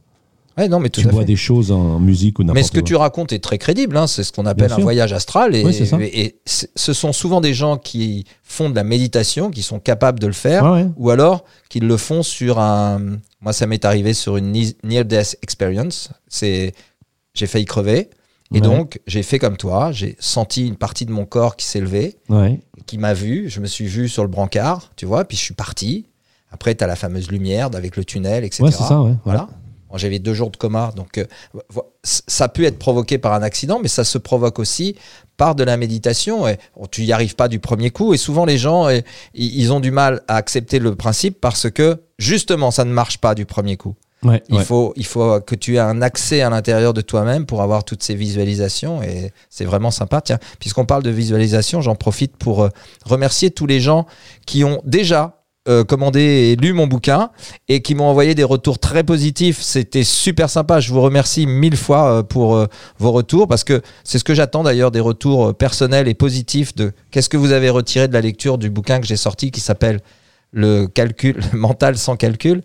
Ouais, non, mais tout tu vois fait. des choses en musique ou n'importe Mais ce que tu racontes est très crédible, hein, c'est ce qu'on appelle Bien un sûr. voyage astral. Et, ce sont souvent des gens qui font de la méditation, qui sont capables de le faire, ouais. ou alors qu'ils le font sur un. Moi, ça m'est arrivé sur une near-death experience. C'est, j'ai failli crever, et Ouais. donc j'ai fait comme toi. J'ai senti une partie de mon corps qui s'est levée, Ouais. qui m'a vu. Je me suis vu sur le brancard, tu vois, puis je suis parti. Après, tu as la fameuse lumière avec le tunnel, etc. Ouais, c'est ça, ouais. Voilà. J'avais deux jours de coma, donc euh, ça a pu être provoqué par un accident, mais ça se provoque aussi par de la méditation. Et, bon, tu n'y arrives pas du premier coup, et souvent les gens, ils ont du mal à accepter le principe parce que justement, ça ne marche pas du premier coup. Ouais, Il, ouais. faut, il faut que tu aies un accès à l'intérieur de toi-même pour avoir toutes ces visualisations et c'est vraiment sympa. Tiens, puisqu'on parle de visualisation, j'en profite pour euh, remercier tous les gens qui ont déjà euh, commandé et lu mon bouquin et qui m'ont envoyé des retours très positifs. C'était super sympa. Je vous remercie mille fois euh, pour euh, vos retours parce que c'est ce que j'attends d'ailleurs des retours personnels et positifs de qu'est-ce que vous avez retiré de la lecture du bouquin que j'ai sorti qui s'appelle le calcul le mental sans calcul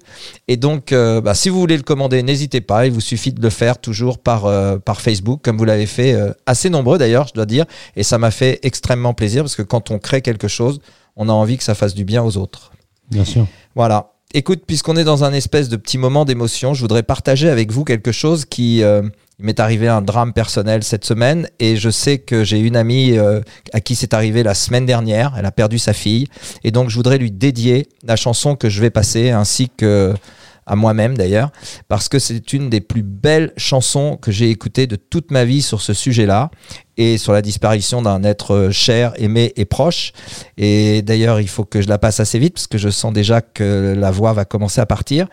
et donc, euh, bah, si vous voulez le commander, n'hésitez pas. Il vous suffit de le faire toujours par, euh, par Facebook, comme vous l'avez fait. euh, assez nombreux d'ailleurs, je dois dire. Et ça m'a fait extrêmement plaisir parce que quand on crée quelque chose, on a envie que ça fasse du bien aux autres. Bien sûr. Voilà. Écoute, puisqu'on est dans un espèce de petit moment d'émotion, je voudrais partager avec vous quelque chose qui il m'est arrivé un drame personnel cette semaine et je sais que j'ai une amie euh, à qui c'est arrivé la semaine dernière. Elle a perdu sa fille et donc je voudrais lui dédier la chanson que je vais passer ainsi que à moi-même d'ailleurs parce que c'est une des plus belles chansons que j'ai écoutées de toute ma vie sur ce sujet-là et sur la disparition d'un être cher, aimé et proche. Et d'ailleurs, il faut que je la passe assez vite parce que je sens déjà que la voix va commencer à partir.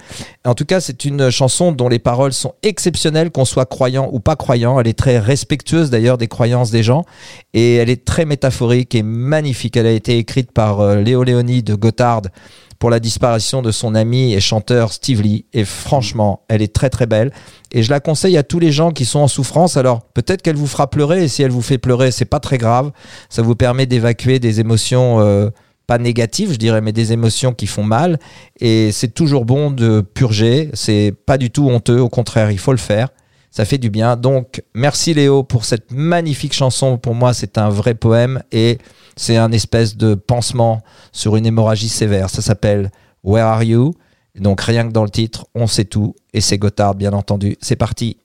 En tout cas, c'est une chanson dont les paroles sont exceptionnelles, qu'on soit croyant ou pas croyant. Elle est très respectueuse d'ailleurs des croyances des gens et elle est très métaphorique et magnifique. Elle a été écrite par euh, Léo Léoni de Gotthard pour la disparition de son ami et chanteur Steve Lee. Et franchement, elle est très très belle. Et je la conseille à tous les gens qui sont en souffrance. Alors peut-être qu'elle vous fera pleurer. Et si elle vous fait pleurer, c'est pas très grave. Ça vous permet d'évacuer des émotions euh, pas négatives, je dirais, mais des émotions qui font mal. Et c'est toujours bon de purger. C'est pas du tout honteux. Au contraire, il faut le faire. Ça fait du bien. Donc, merci Léo pour cette magnifique chanson. Pour moi, c'est un vrai poème et c'est un espèce de pansement sur une hémorragie sévère. Ça s'appelle Where Are You? Donc, rien que dans le titre, on sait tout. Et c'est Gotthard, bien entendu. C'est parti.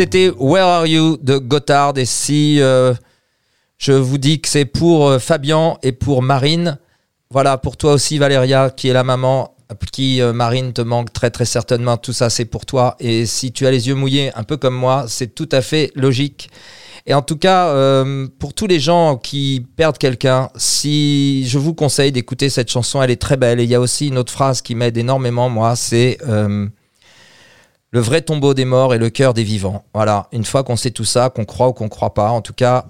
C'était Where Are You de Gotthard. Et si euh, je vous dis que c'est pour euh, Fabien et pour Marine, voilà, pour toi aussi Valéria, qui est la maman, qui euh, Marine te manque très très certainement, tout ça c'est pour toi. Et si tu as les yeux mouillés, un peu comme moi, c'est tout à fait logique. Et en tout cas, euh, pour tous les gens qui perdent quelqu'un, si je vous conseille d'écouter cette chanson, elle est très belle. Et il y a aussi une autre phrase qui m'aide énormément, moi, c'est le vrai tombeau des morts et le cœur des vivants. Voilà, une fois qu'on sait tout ça, qu'on croit ou qu'on croit pas, en tout cas,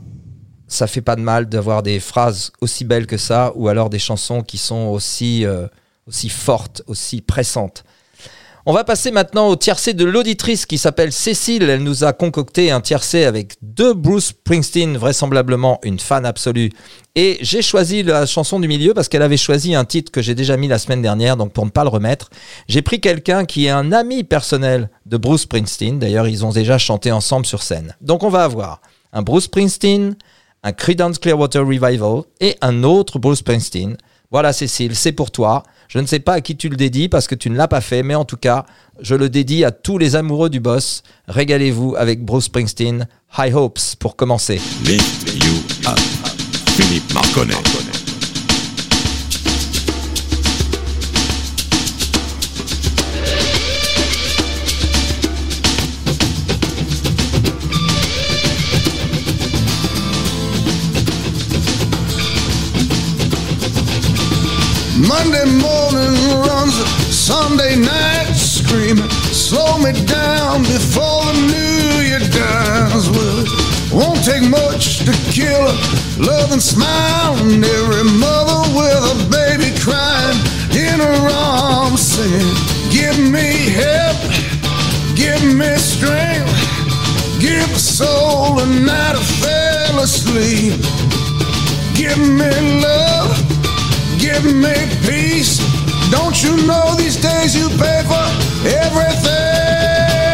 ça fait pas de mal d'avoir des phrases aussi belles que ça, ou alors des chansons qui sont aussi, euh, aussi fortes, aussi pressantes. On va passer maintenant au tiercé de l'auditrice qui s'appelle Cécile. Elle nous a concocté un tiercé avec deux Bruce Springsteen, vraisemblablement une fan absolue. Et j'ai choisi la chanson du milieu parce qu'elle avait choisi un titre que j'ai déjà mis la semaine dernière, donc pour ne pas le remettre, j'ai pris quelqu'un qui est un ami personnel de Bruce Springsteen. D'ailleurs, ils ont déjà chanté ensemble sur scène. Donc on va avoir un Bruce Springsteen, un Creedence Clearwater Revival et un autre Bruce Springsteen. Voilà Cécile, c'est pour toi. Je ne sais pas à qui tu le dédies parce que tu ne l'as pas fait, mais en tout cas, je le dédie à tous les amoureux du boss. Régalez-vous avec Bruce Springsteen, High Hopes pour commencer. Monday morning runs, Sunday night screaming. Slow me down before the new year dies. Well, it won't take much to kill a loving smile. And every mother with a baby crying in her arms singing, Give me help, give me strength, give a soul a night I fell asleep. Give me love give me peace. Don't you know these days you pay for everything?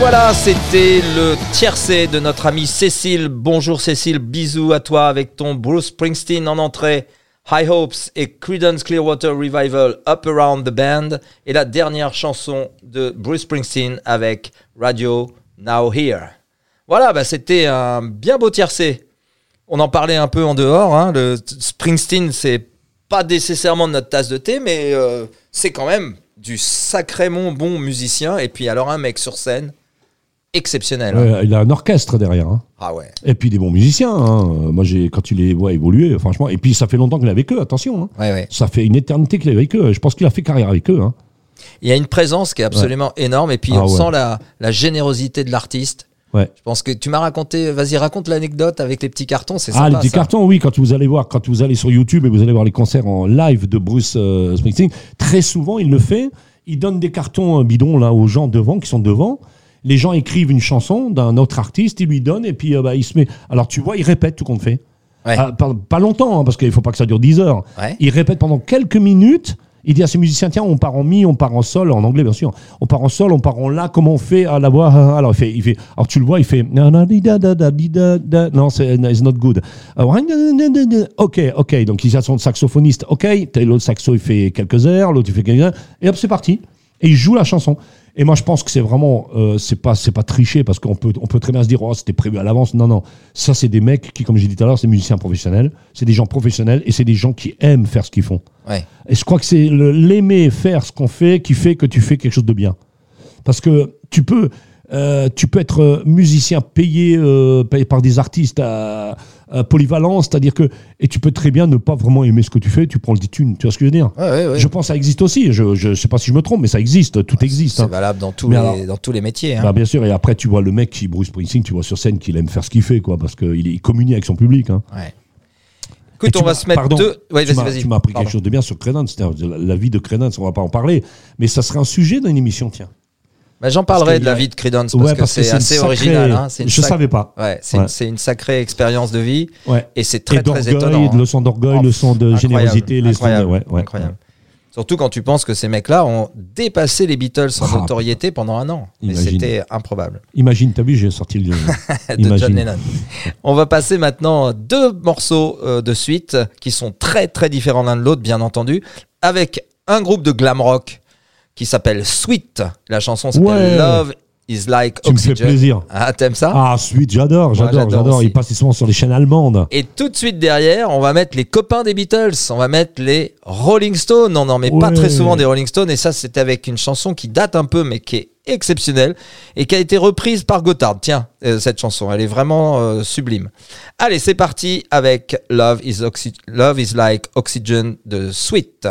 Voilà, c'était le tiercé de notre amie Cécile. Bonjour Cécile, bisous à toi avec ton Bruce Springsteen en entrée. High Hopes et Creedence Clearwater Revival Up Around the Band. Et la dernière chanson de Bruce Springsteen avec Radio Now Here. Voilà, bah, c'était un bien beau tiercé. On en parlait un peu en dehors. hein. Le Springsteen, c'est pas nécessairement notre tasse de thé, mais euh, c'est quand même du sacrément bon musicien. Et puis alors un mec sur scène, exceptionnel. hein. Ouais, il a un orchestre derrière. hein. Ah ouais. Et puis des bons musiciens. hein. Euh, Moi, j'ai quand tu les vois évoluer, franchement. Et puis ça fait longtemps qu'il est avec eux. Attention. hein. Ouais, ouais. Ça fait une éternité qu'il est avec eux. Je pense qu'il a fait carrière avec eux. hein. Il y a une présence qui est absolument énorme. Et puis Ah on sent la, la générosité de l'artiste. Ouais. Je pense que tu m'as raconté, vas-y, raconte l'anecdote avec les petits cartons, c'est Ah, sympa. les petits ça. cartons, oui, quand vous allez voir, quand vous allez sur YouTube et vous allez voir les concerts en live de Bruce euh, Springsteen, très souvent, il le fait. Il donne des cartons euh, bidons là aux gens devant, qui sont devant. Les gens écrivent une chanson d'un autre artiste, il lui donne et puis euh, bah, il se met. Alors tu vois, il répète tout compte fait. Ouais. Ah, pas, pas longtemps, hein, parce qu'il faut pas que ça dure 10 heures. Ouais. Il répète pendant quelques minutes. Il dit à ses musiciens tiens, on part en mi, on part en sol, en anglais bien sûr. On part en sol, on part en la. Comment on fait à la voix ah, Alors il fait, il fait. Alors tu le vois, il fait. Non, c'est not good. Alors, ok, ok. Donc il a son saxophoniste. Ok. L'autre saxo, il fait quelques airs, l'autre il fait quelques airs. Et hop, c'est parti. Et il joue la chanson. Et moi, je pense que c'est vraiment, euh, c'est pas, c'est pas tricher parce qu'on peut, on peut très bien se dire, oh, c'était prévu à l'avance. Non, non. Ça, c'est des mecs qui, comme j'ai dit tout à l'heure, c'est des musiciens professionnels. C'est des gens professionnels et c'est des gens qui aiment faire ce qu'ils font. Ouais. Et je crois que c'est l'aimer faire ce qu'on fait qui fait que tu fais quelque chose de bien. Parce que tu peux, euh, tu peux être musicien payé, euh, payé par des artistes à, à polyvalent, c'est-à-dire que et tu peux très bien ne pas vraiment aimer ce que tu fais, tu prends le thunes, tu vois ce que je veux dire Ouais, ouais, ouais. Je pense que ça existe aussi. Je, je sais pas si je me trompe, mais ça existe, tout existe. C'est hein. valable dans tous, Mais les, alors- dans tous les métiers. hein. Bah, bien sûr, et après tu vois le mec qui Bruce Springsteen, tu vois sur scène qu'il aime faire ce qu'il fait, quoi, parce qu'il il communie avec son public. Hein. Écoute, on va se mettre pardon, deux. Ouais, tu m'as- appris Pardon. quelque chose de bien sur Credence, c'est-à-dire la, la vie de Credence, on va pas en parler, mais ça serait un sujet d'une émission, tiens. Bah, J'en parlerai de la vie de Credence parce que c'est assez sacrée- original. hein. Une Je sac- savais pas. Ouais, c'est Ouais. une, sacrée expérience de vie et c'est très et très étonnant. hein. le son d'orgueil, Oh, le son de générosité, les de- incroyable, incroyable. Surtout quand tu penses que ces mecs-là ont dépassé les Beatles en Ah, notoriété pendant un an. C'était improbable. Imagine, t'as vu, j'ai sorti le. *laughs* de. John Lennon. On va passer maintenant deux morceaux euh, de suite qui sont très très différents l'un de l'autre, bien entendu, avec un groupe de glam rock qui s'appelle Sweet. La chanson s'appelle Ouais. Love is like Tu me fais oxygen. plaisir. Ah, t'aimes ça? Ah, suite, j'adore, j'adore, j'adore j'adore. aussi. Il passe souvent sur les chaînes allemandes. Et tout de suite derrière, on va mettre les copains des Beatles, on va mettre les Rolling Stones. On n'en met pas très souvent des Rolling Stones, et ça, c'était avec une chanson qui date un peu, mais qui est exceptionnelle et qui a été reprise par Gotthard. Tiens, euh, cette chanson, elle est vraiment euh, sublime. Allez, c'est parti avec Love is, Oxy- Love is Like Oxygen de Sweet.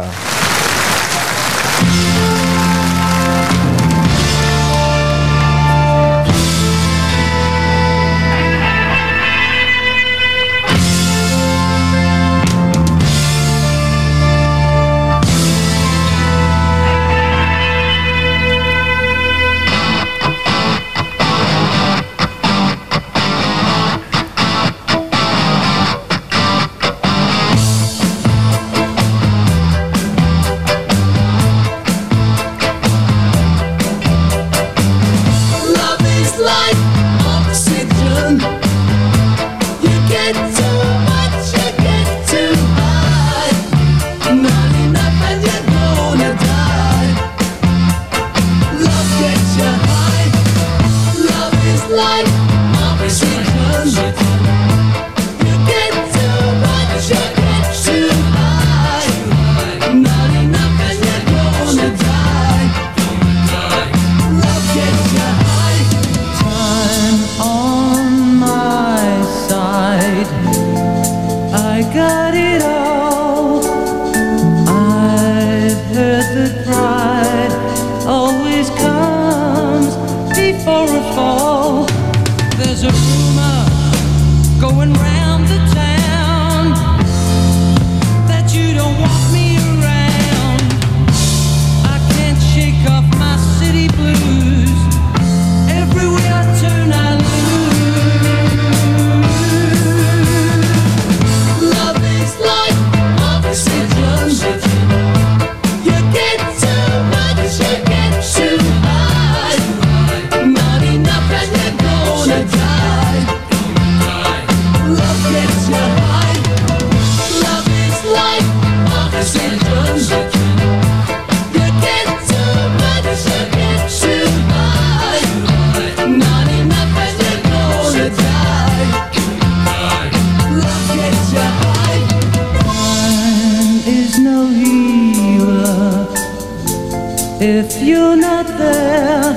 if you're not there.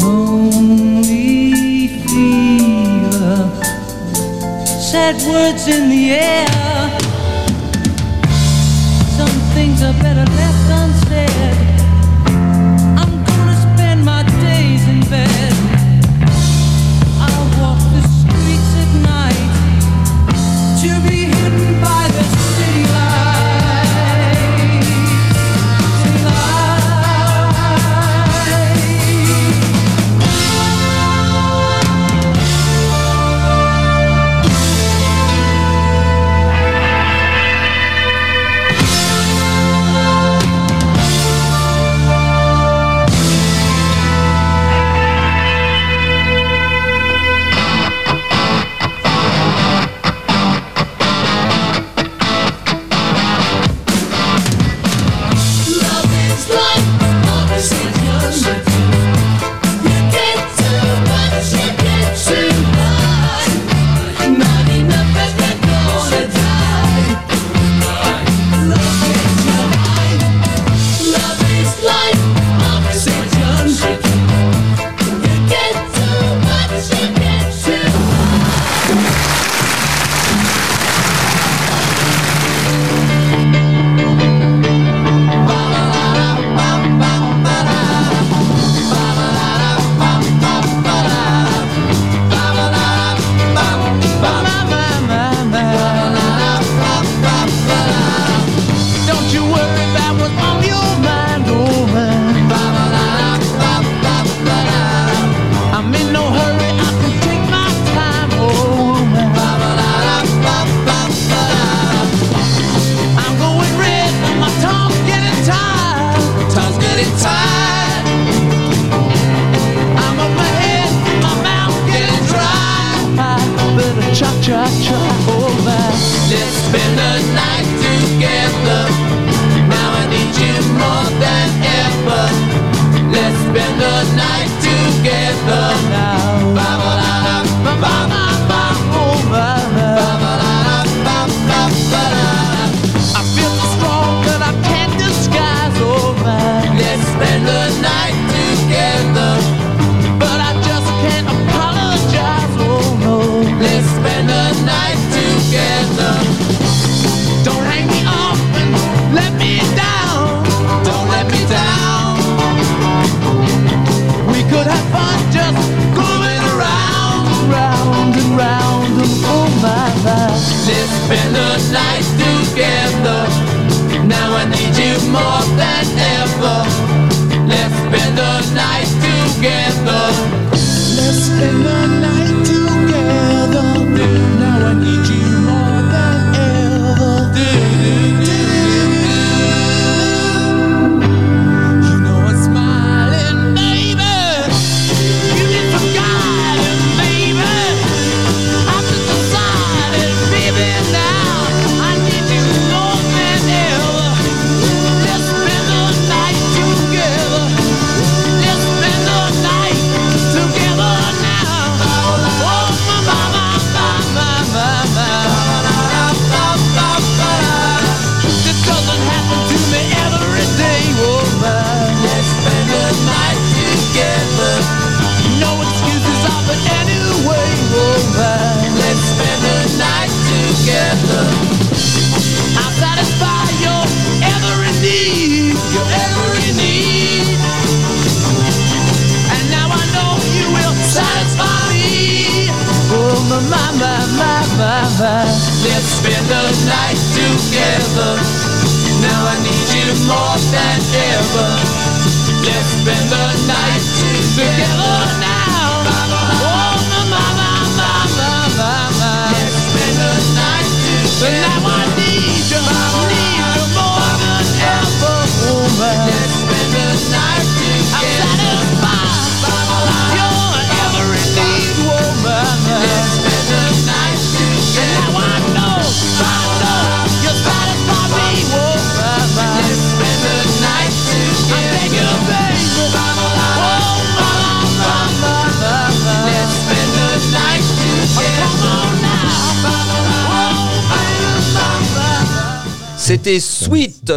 Lonely fever, sad words in the air.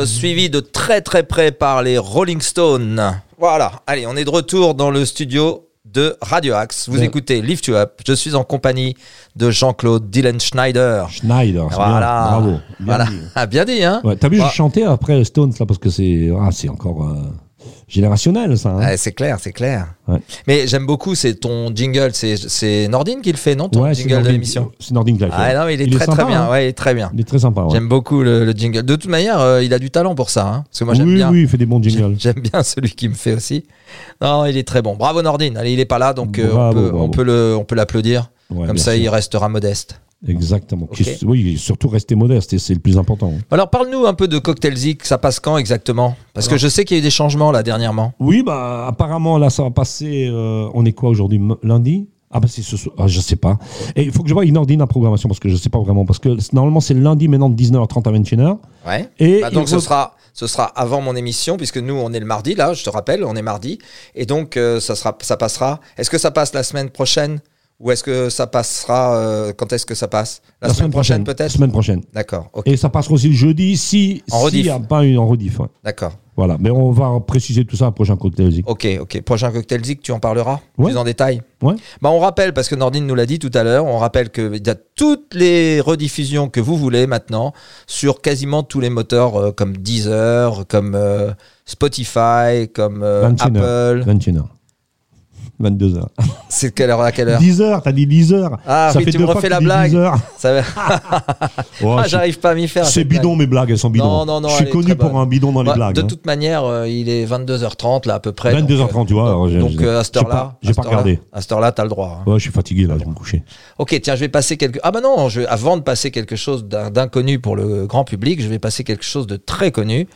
Suivi de très très près par les Rolling Stones. Voilà, allez, on est de retour dans le studio de Radio Axe. Vous Ouais. écoutez Lift You Up. Je suis en compagnie de Jean-Claude Dylan Schneider. Schneider, c'est Voilà, bien. Bravo. Bien voilà. dit. Ah, bien dit, hein Ouais, T'as vu, Ouais. j'ai chanté après Stones là parce que c'est ah, c'est encore euh, générationnel ça. hein. C'est clair, c'est clair. Ouais. Mais j'aime beaucoup, c'est ton jingle, c'est Nordine qui le fait, non Ton Ouais, jingle de Nordin- l'émission? C'est Nordin qui l'a fait. Ah non, mais il est Il est très sympa, très bien. hein. Ouais, il est très bien. Il est très sympa. J'aime beaucoup le, le jingle. De toute manière, euh, il a du talent pour ça. hein, parce que moi, j'aime oui, bien. oui, il fait des bons jingles. J'aime bien celui qui me fait aussi. Non, il est très bon. Bravo Nordine. Allez, il est pas là, donc euh, on Bravo, on peut le, on peut l'applaudir. Comme ça, il restera modeste. Exactement. Oui, surtout rester modeste et c'est le plus important. Alors, parle-nous un peu de Cocktail Zik. Ça passe quand exactement? Parce que je sais qu'il y a eu des changements là dernièrement. Oui, bah apparemment là ça va passer. euh, on est quoi aujourd'hui Lundi? Ah bah c'est ce soir. Ah, je sais pas. Et il faut que je vois une ordine la programmation parce que je sais pas vraiment parce que normalement c'est le lundi maintenant de 19h30 à 21h. Ouais. Et Bah, donc ce sera, ce sera avant mon émission puisque nous on est le mardi là. Je te rappelle, on est mardi. Et donc euh, ça sera, ça passera. Est-ce que ça passe la semaine prochaine? Ou est-ce que ça passera euh, Quand est-ce que ça passe? La, semaine, prochaine, peut-être? Semaine prochaine. D'accord. Et ça passera aussi le jeudi si En rediff. y a pas une en rediff. ouais. D'accord. Voilà. Mais on va préciser tout ça au prochain cocktail. Zik. Ok, ok. Prochain cocktail Zik, tu en parleras? Ouais. plus en détail? Ouais. Bah, on rappelle, parce que Nordine nous l'a dit tout à l'heure, on rappelle qu'il y a toutes les rediffusions que vous voulez maintenant sur quasiment tous les moteurs euh, comme Deezer, comme euh, Spotify, comme euh, 21 heures. Apple. 21h. 22h. *laughs* C'est quelle heure à quelle heure? 10h, t'as dit 10h. Ah ça oui, fait tu deux me refais la blague. 10h. *laughs* Ça *laughs* Oh, Ah, J'arrive pas à m'y faire. C'est bidon blague. mes blagues, elles sont bidons. Non, non, non, Je suis connu pour un bidon dans les Bah, blagues. de hein. toute manière, euh, il est 22h30 là à peu près. 22h30, donc, tu vois, Donc euh, à cette heure-là, j'ai pas regardé. À cette heure-là, t'as le droit. hein. Ouais, je suis fatigué là, je vais me coucher. Ok, tiens, je vais passer quelque. Ah bah non, je... avant de passer quelque chose d'in- d'inconnu pour le grand public, je vais passer quelque chose de très connu.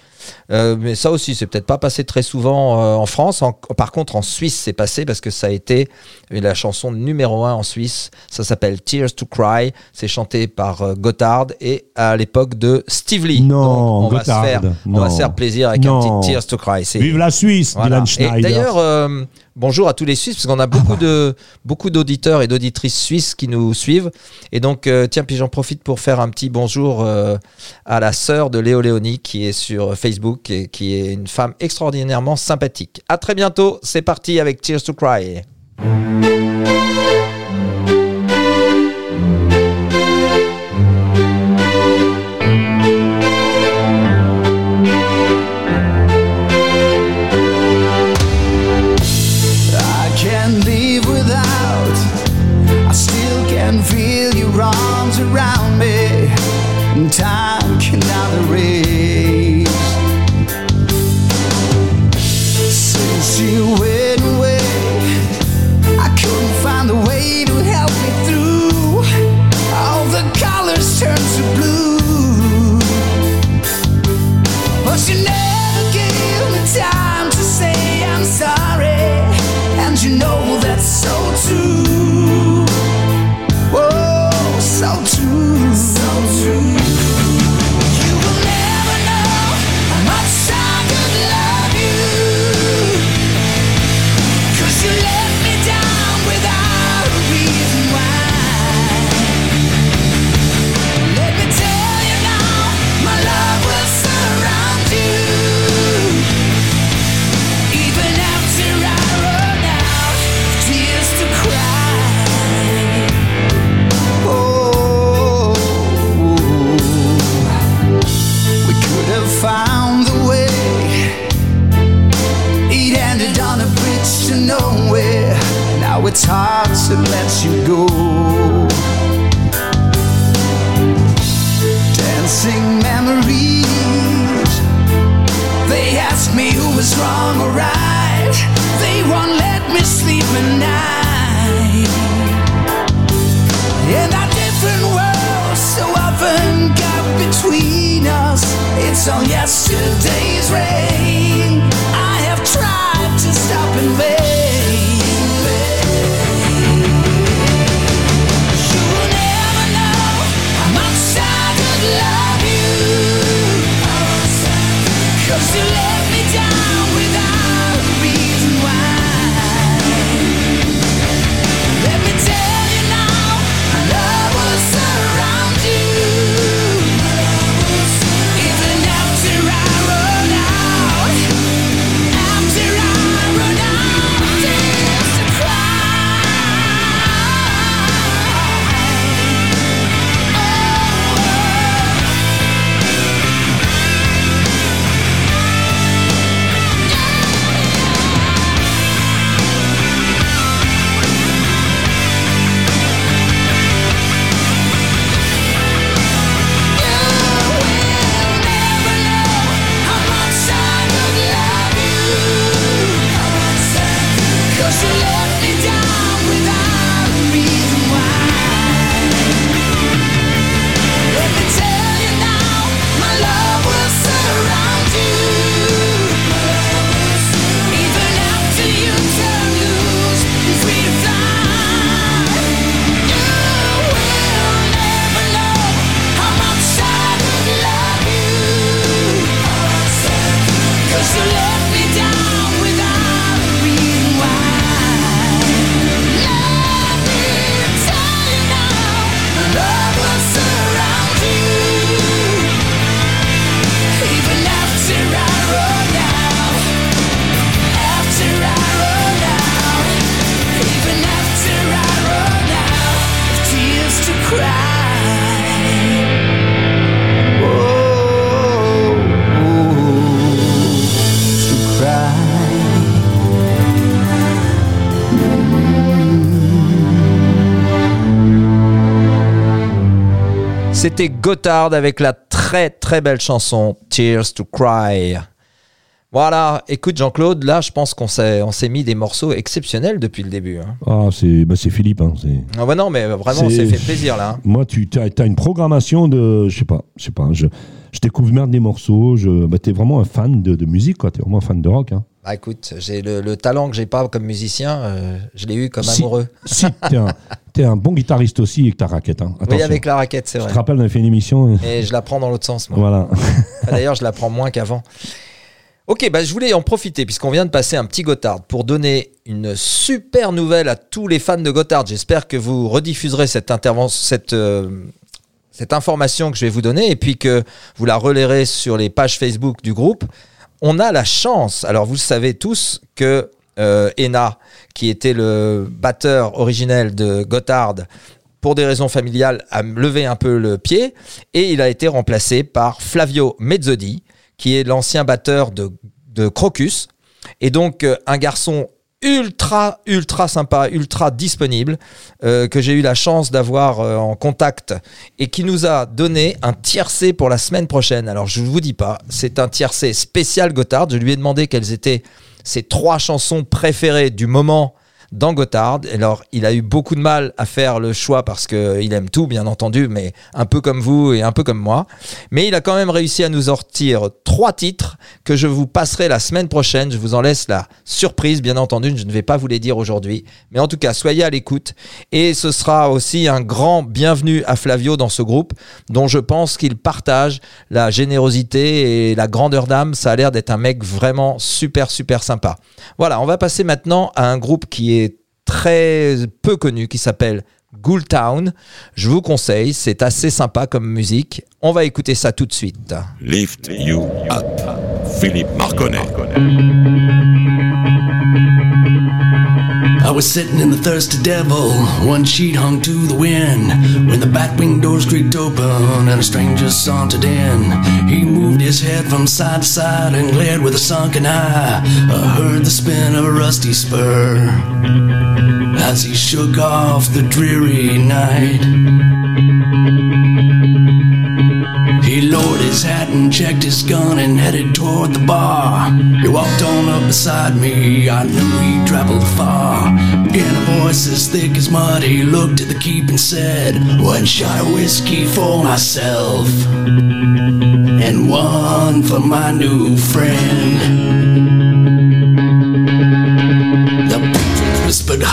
Euh, mais ça aussi, c'est peut-être pas passé très souvent euh, en France. En- Par contre, en Suisse, c'est passé parce que ça a été la chanson numéro un en Suisse. Ça s'appelle Tears to Cry. C'est chanté par euh, Gotthard et à l'époque de Steve Lee. Non, Donc, on va se Gotthard, on va se faire plaisir avec Non. un petit Tears to Cry. Vive la Suisse, voilà. Dylan Et Schneider. d'ailleurs, bonjour à tous les Suisses, parce qu'on a beaucoup *laughs* de beaucoup d'auditeurs et d'auditrices suisses qui nous suivent. Et donc, euh, tiens, puis j'en profite pour faire un petit bonjour euh, à la sœur de Léo Léoni qui est sur Facebook et qui est une femme extraordinairement sympathique. À très bientôt. C'est parti avec Tears to Cry. Gotthard avec la très très belle chanson Tears to Cry. Voilà, écoute Jean-Claude, là je pense qu'on s'est, on s'est mis des morceaux exceptionnels depuis le début. hein. Ah, c'est bah, c'est Philippe. hein, c'est- Ah bah non, mais vraiment, on s'est fait plaisir là. hein. Moi, tu as, une programmation de. Je sais pas, je sais pas. Je, je découvre merde des morceaux. Je, bah, t'es vraiment un fan de, de musique, quoi. T'es vraiment un fan de rock. Hein. Bah écoute, j'ai le, le talent que j'ai pas comme musicien, euh, je l'ai eu comme Si- amoureux. Si, t'es un, *laughs* t'es un bon guitariste aussi avec ta raquette. Hein. Oui, avec la raquette, c'est Je vrai. te rappelle, on a fait une émission. Et je la prends dans l'autre sens, moi. Voilà. *laughs* Ah, D'ailleurs, je la prends moins qu'avant. Ok, bah, je voulais en profiter puisqu'on vient de passer un petit Gotthard pour donner une super nouvelle à tous les fans de Gotthard. J'espère que vous rediffuserez cette intervention, cette, euh, cette information que je vais vous donner et puis que vous la relayerez sur les pages Facebook du groupe. On a la chance, alors vous le savez tous, que euh, Ena, qui était le batteur originel de Gotthard, pour des raisons familiales, a levé un peu le pied et il a été remplacé par Flavio Mezzodi, qui est l'ancien batteur de, de Crocus. Et donc, euh, un garçon ultra, ultra sympa, ultra disponible, euh, que j'ai eu la chance d'avoir euh, en contact et qui nous a donné un tiercé pour la semaine prochaine. Alors, je ne vous dis pas, c'est un tiercé spécial Gotthard. Je lui ai demandé quelles étaient ses trois chansons préférées du moment dans Gotthard. Alors, il a eu beaucoup de mal à faire le choix parce qu'il aime tout, bien entendu, mais un peu comme vous et un peu comme moi. Mais il a quand même réussi à nous sortir trois titres que je vous passerai la semaine prochaine. Je vous en laisse la surprise, bien entendu. Je ne vais pas vous les dire aujourd'hui. Mais en tout cas, soyez à l'écoute. Et ce sera aussi un grand bienvenue à Flavio dans ce groupe, dont je pense qu'il partage la générosité et la grandeur d'âme. Ça a l'air d'être un mec vraiment super, super sympa. Voilà, on va passer maintenant à un groupe qui est très peu connu, qui s'appelle Ghoul Town. Je vous conseille, c'est assez sympa comme musique. On va écouter ça tout de suite. Lift you up. Philippe Marconnet. I was sitting in the thirsty devil, one sheet hung to the wind, when the batwing doors creaked open and a stranger sauntered in. He moved his head from side to side and glared with a sunken eye. I heard the spin of a rusty spur as he shook off the dreary night. He lowered his hat and checked his gun and headed toward the bar. He walked on up beside me, I knew he'd traveled far. In a voice as thick as mud, he looked at the keep and said, One shot of whiskey for myself, and one for my new friend.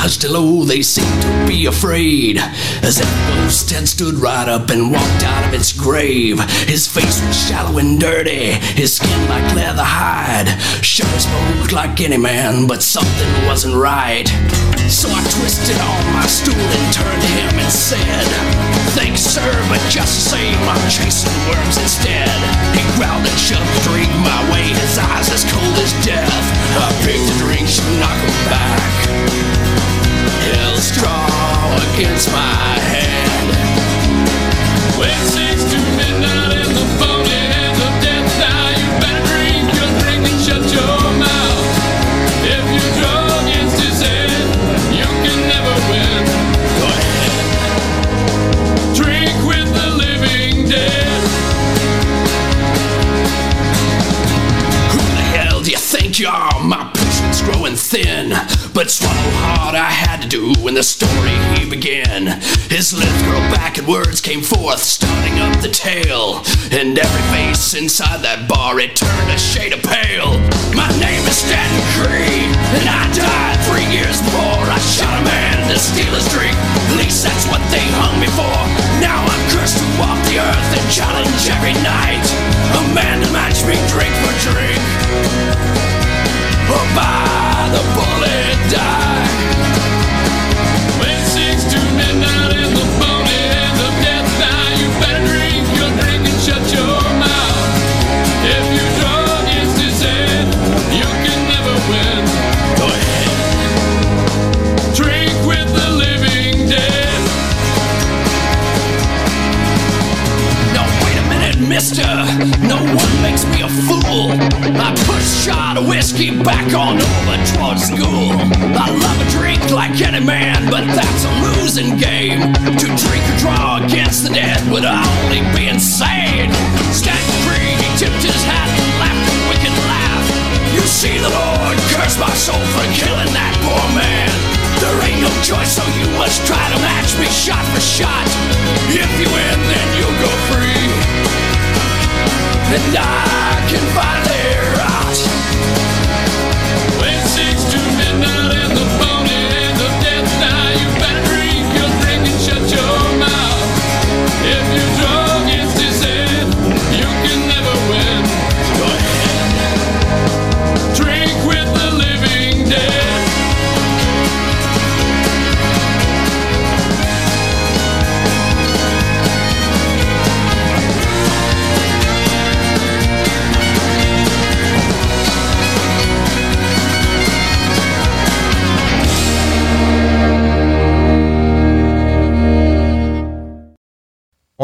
Whispered hushed hello, they seemed to be afraid. As that ghost had stood right up and walked out of its grave. His face was shallow and dirty, his skin like leather hide. Sure spoke like any man, but something wasn't right. So I twisted on my stool and turned to him and said, Thanks, sir, but just the same, I'm chasing worms instead. He growled and shoved the drink my way, his eyes as cold as death. I picked a drink to knock him back. Straw against my hand. To midnight in the phony hands of death, now you better drink your drink and shut your mouth. If you draw against you can never win. Go ahead. Drink with the living dead. Who the hell do you think you are? My. But swallow hard I had to do when the story he began. His lips grew back and words came forth, starting up the tale. And every face inside that bar, it turned a shade of pale. My name is Stanton Creed, and I died three years before I shot a man to steal his drink. At least that's what they hung me for. Now I'm cursed to walk the earth and challenge every night. A man to match me drink for drink or by the bullet shot of whiskey back on over towards school. I love a drink like any man, but that's a losing game. To drink or draw against the dead, would only be insane. Stand free, he tipped his hat and laughed a wicked laugh. You see, the Lord curse my soul for killing that poor man. There ain't no choice, so you must try to match me shot for shot. If you win, then you'll go free. And I can finally. Late six to midnight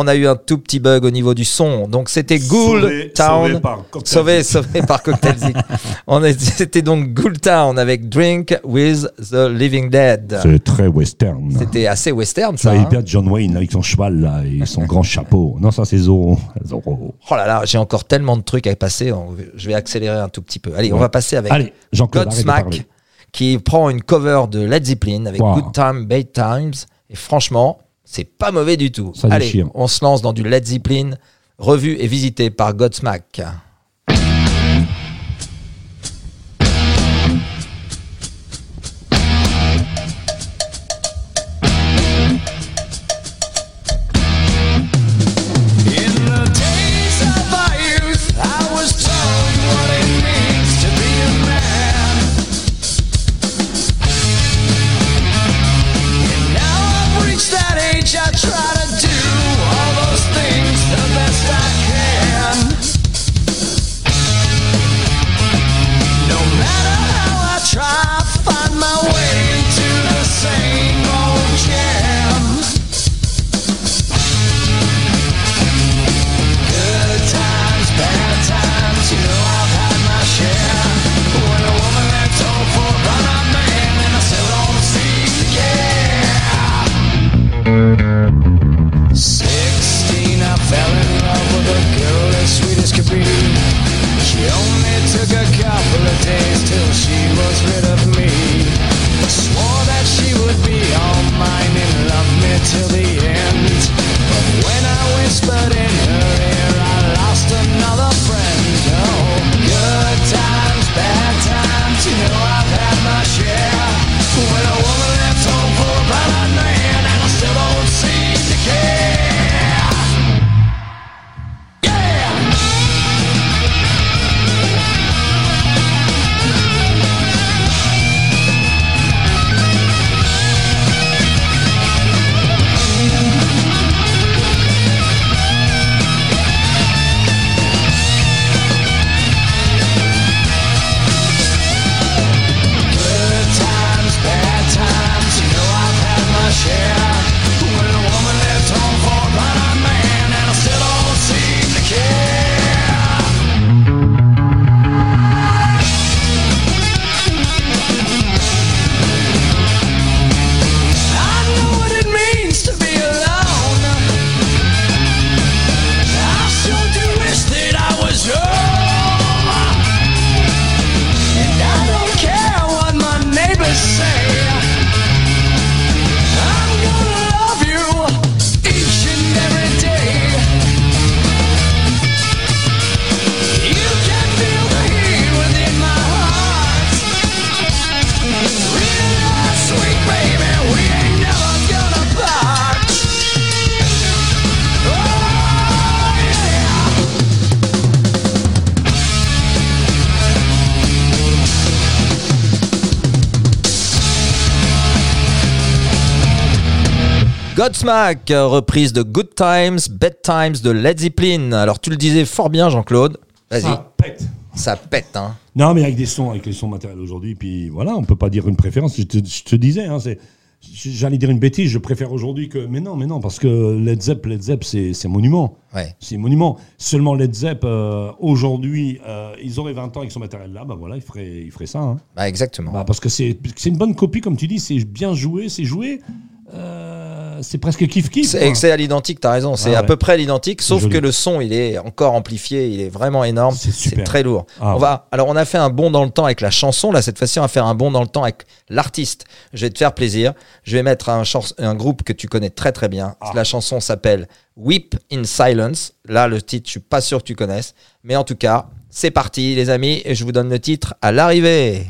On a eu un tout petit bug au niveau du son. Donc c'était Ghoul Sauvé- Town. sauvé par Cocktail Sauvé, sauvé par Cocktail Zik. *laughs* On est- C'était donc Ghoul Town avec Drink with the Living Dead. C'est très western. C'était assez western ça. voyais hein. bien John Wayne avec son cheval là et son grand chapeau. *laughs* Non, ça c'est Zorro. Zorro. Oh là là, j'ai encore tellement de trucs à passer. Je vais accélérer un tout petit peu. Allez, on va passer avec Allez, Godsmack qui prend une cover de Led Zeppelin avec Wow. Good Time, Bad Times. Et franchement, c'est pas mauvais du tout. Ça Allez, déchire. on se lance dans du Led Zeppelin, revu et visité par Godsmack. Godsmack, reprise de Good Times, Bad Times de Led Zeppelin. Alors tu le disais fort bien, Jean-Claude. Vas-y, Ça pète. ça pète. Hein. Non, mais avec des sons, avec les sons matériels aujourd'hui, puis voilà, on peut pas dire une préférence. Je te, je te disais, hein, c'est, j'allais dire une bêtise, je préfère aujourd'hui que. Mais non, mais non, parce que Led Zepp, Led Zepp, c'est, c'est monument. Ouais. C'est monument. Seulement Led Zepp, euh, aujourd'hui, euh, ils auraient 20 ans avec son matériel là, bah voilà, ils feraient, ils feraient ça. hein. Bah, exactement. Bah, parce que c'est, c'est une bonne copie, comme tu dis, c'est bien joué, c'est joué. euh, c'est presque kiff kiff. C'est à l'identique, t'as raison. C'est Ah à peu près l'identique, sauf joli. que le son, il est encore amplifié, il est vraiment énorme. C'est très lourd. Ah on ouais. va, alors, on a fait un bond dans le temps avec la chanson. Là, cette fois-ci, on va faire un bond dans le temps avec l'artiste. Je vais te faire plaisir. Je vais mettre un, groupe que tu connais très très bien. Ah. La chanson s'appelle Weep in Silence. Là, le titre, je suis pas sûr que tu connaisses. Mais en tout cas, c'est parti, les amis. Et je vous donne le titre à l'arrivée.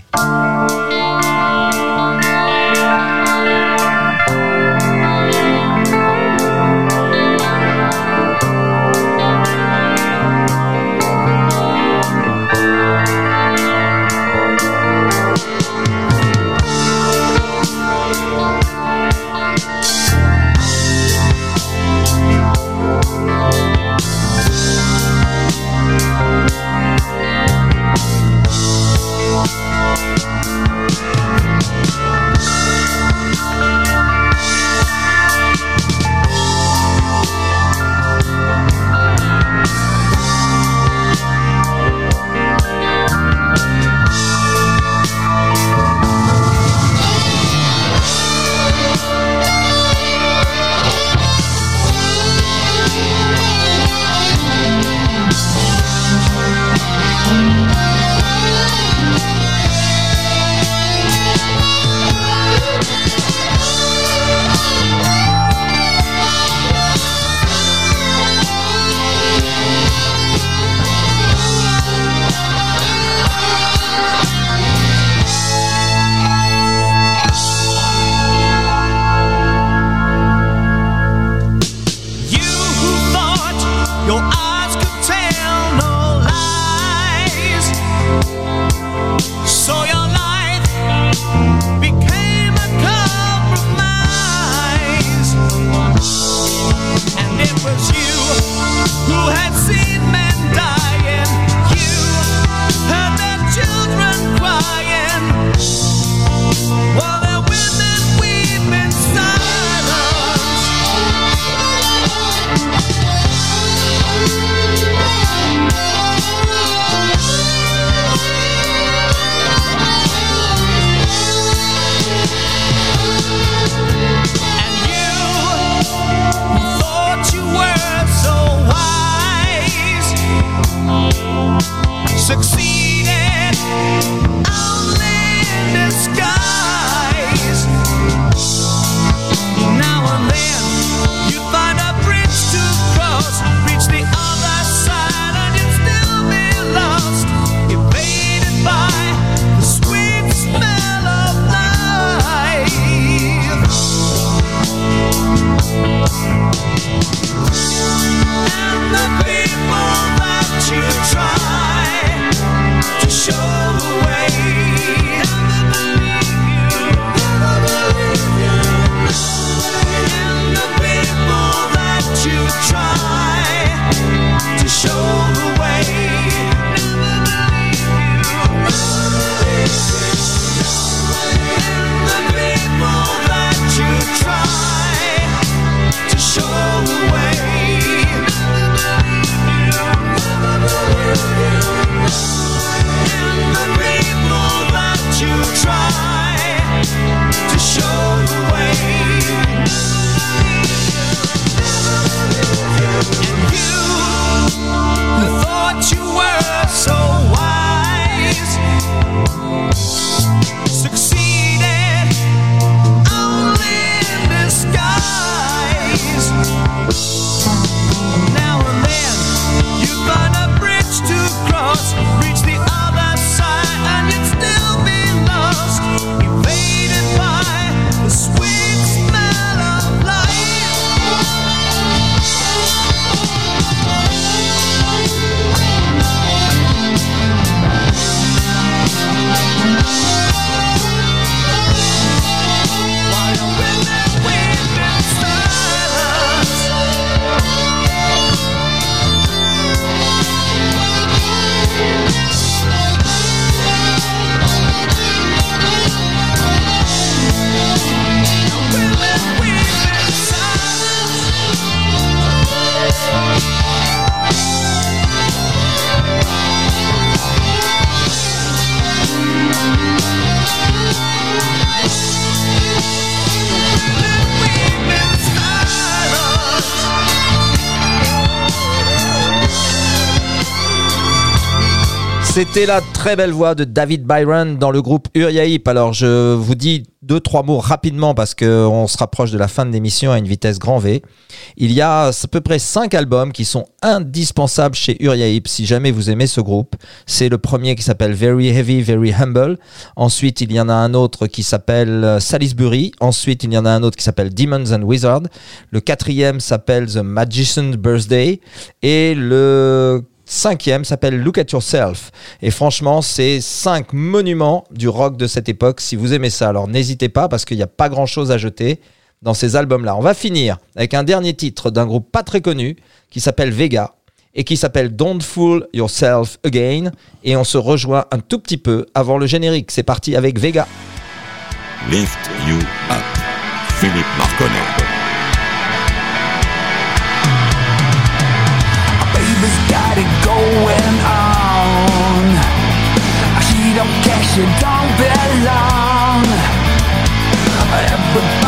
C'était la très belle voix de David Byron dans le groupe Uriahip. Alors je vous dis deux trois mots rapidement parce que on se rapproche de la fin de l'émission à une vitesse grand V. Il y a à peu près cinq albums qui sont indispensables chez Uriahip si jamais vous aimez ce groupe. C'est le premier qui s'appelle Very Heavy, Very Humble. Ensuite il y en a un autre qui s'appelle euh, Salisbury. Ensuite il y en a un autre qui s'appelle Demons and Wizards. Le quatrième s'appelle The Magician's Birthday et le cinquième s'appelle Look at Yourself. Et franchement, c'est cinq monuments du rock de cette époque. Si vous aimez ça, alors n'hésitez pas parce qu'il n'y a pas grand chose à jeter dans ces albums-là. On va finir avec un dernier titre d'un groupe pas très connu qui s'appelle Vega et qui s'appelle Don't Fool Yourself Again. Et on se rejoint un tout petit peu avant le générique. C'est parti avec Vega. Lift you up. Philippe. Don't care, she don't belong.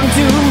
You can't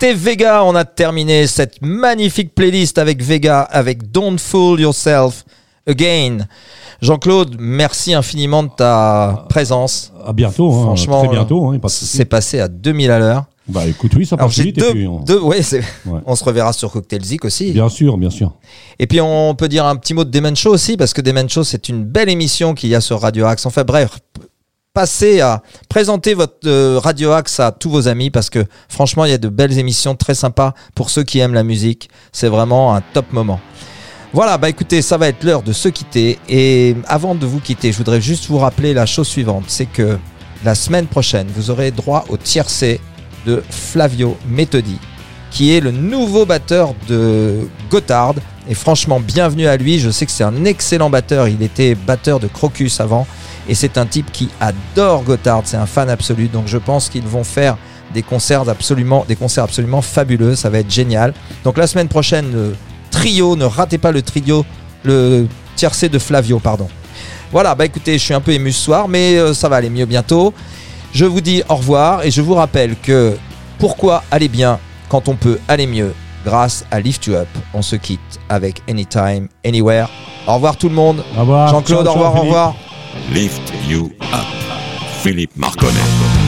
C'était Vega. On a terminé cette magnifique playlist avec Vega, avec Don't Fool Yourself Again. Jean-Claude, merci infiniment de ta présence. À bientôt, hein, Franchement, très bientôt. hein. C'est passé à 2000 à l'heure. Bah écoute, oui, ça passe vite. et deux, puis on- deux- ouais, c'est- Ouais. on se reverra sur Cocktail Zik aussi. Bien sûr, bien sûr. Et puis on peut dire un petit mot de Demen Show aussi, parce que Demen Show c'est une belle émission qu'il y a sur Radio Axe. Enfin bref, passez à présenter votre euh, Radio Axe à tous vos amis, parce que franchement il y a de belles émissions très sympas pour ceux qui aiment la musique. C'est vraiment un top moment. Voilà, bah écoutez, ça va être l'heure de se quitter. Et avant de vous quitter, je voudrais juste vous rappeler la chose suivante, c'est que la semaine prochaine, vous aurez droit au tiercé de Flavio Metodi, qui est le nouveau batteur de Gotthard. Et franchement, bienvenue à lui. Je sais que c'est un excellent batteur. Il était batteur de Crocus avant. Et c'est un type qui adore Gotthard. C'est un fan absolu. Donc je pense qu'ils vont faire des concerts absolument, des concerts absolument fabuleux. Ça va être génial. Donc la semaine prochaine, le trio, ne ratez pas le trio, le tiercé de Flavio, pardon. Voilà, bah écoutez, je suis un peu ému ce soir, mais euh, ça va aller mieux bientôt. Je vous dis au revoir et je vous rappelle que pourquoi aller bien quand on peut aller mieux grâce à Lift You Up. On se quitte avec Anytime, Anywhere. Au revoir tout le monde. Au revoir. Jean-Claude, au revoir, au revoir. Lift you up. Philippe Marconnet.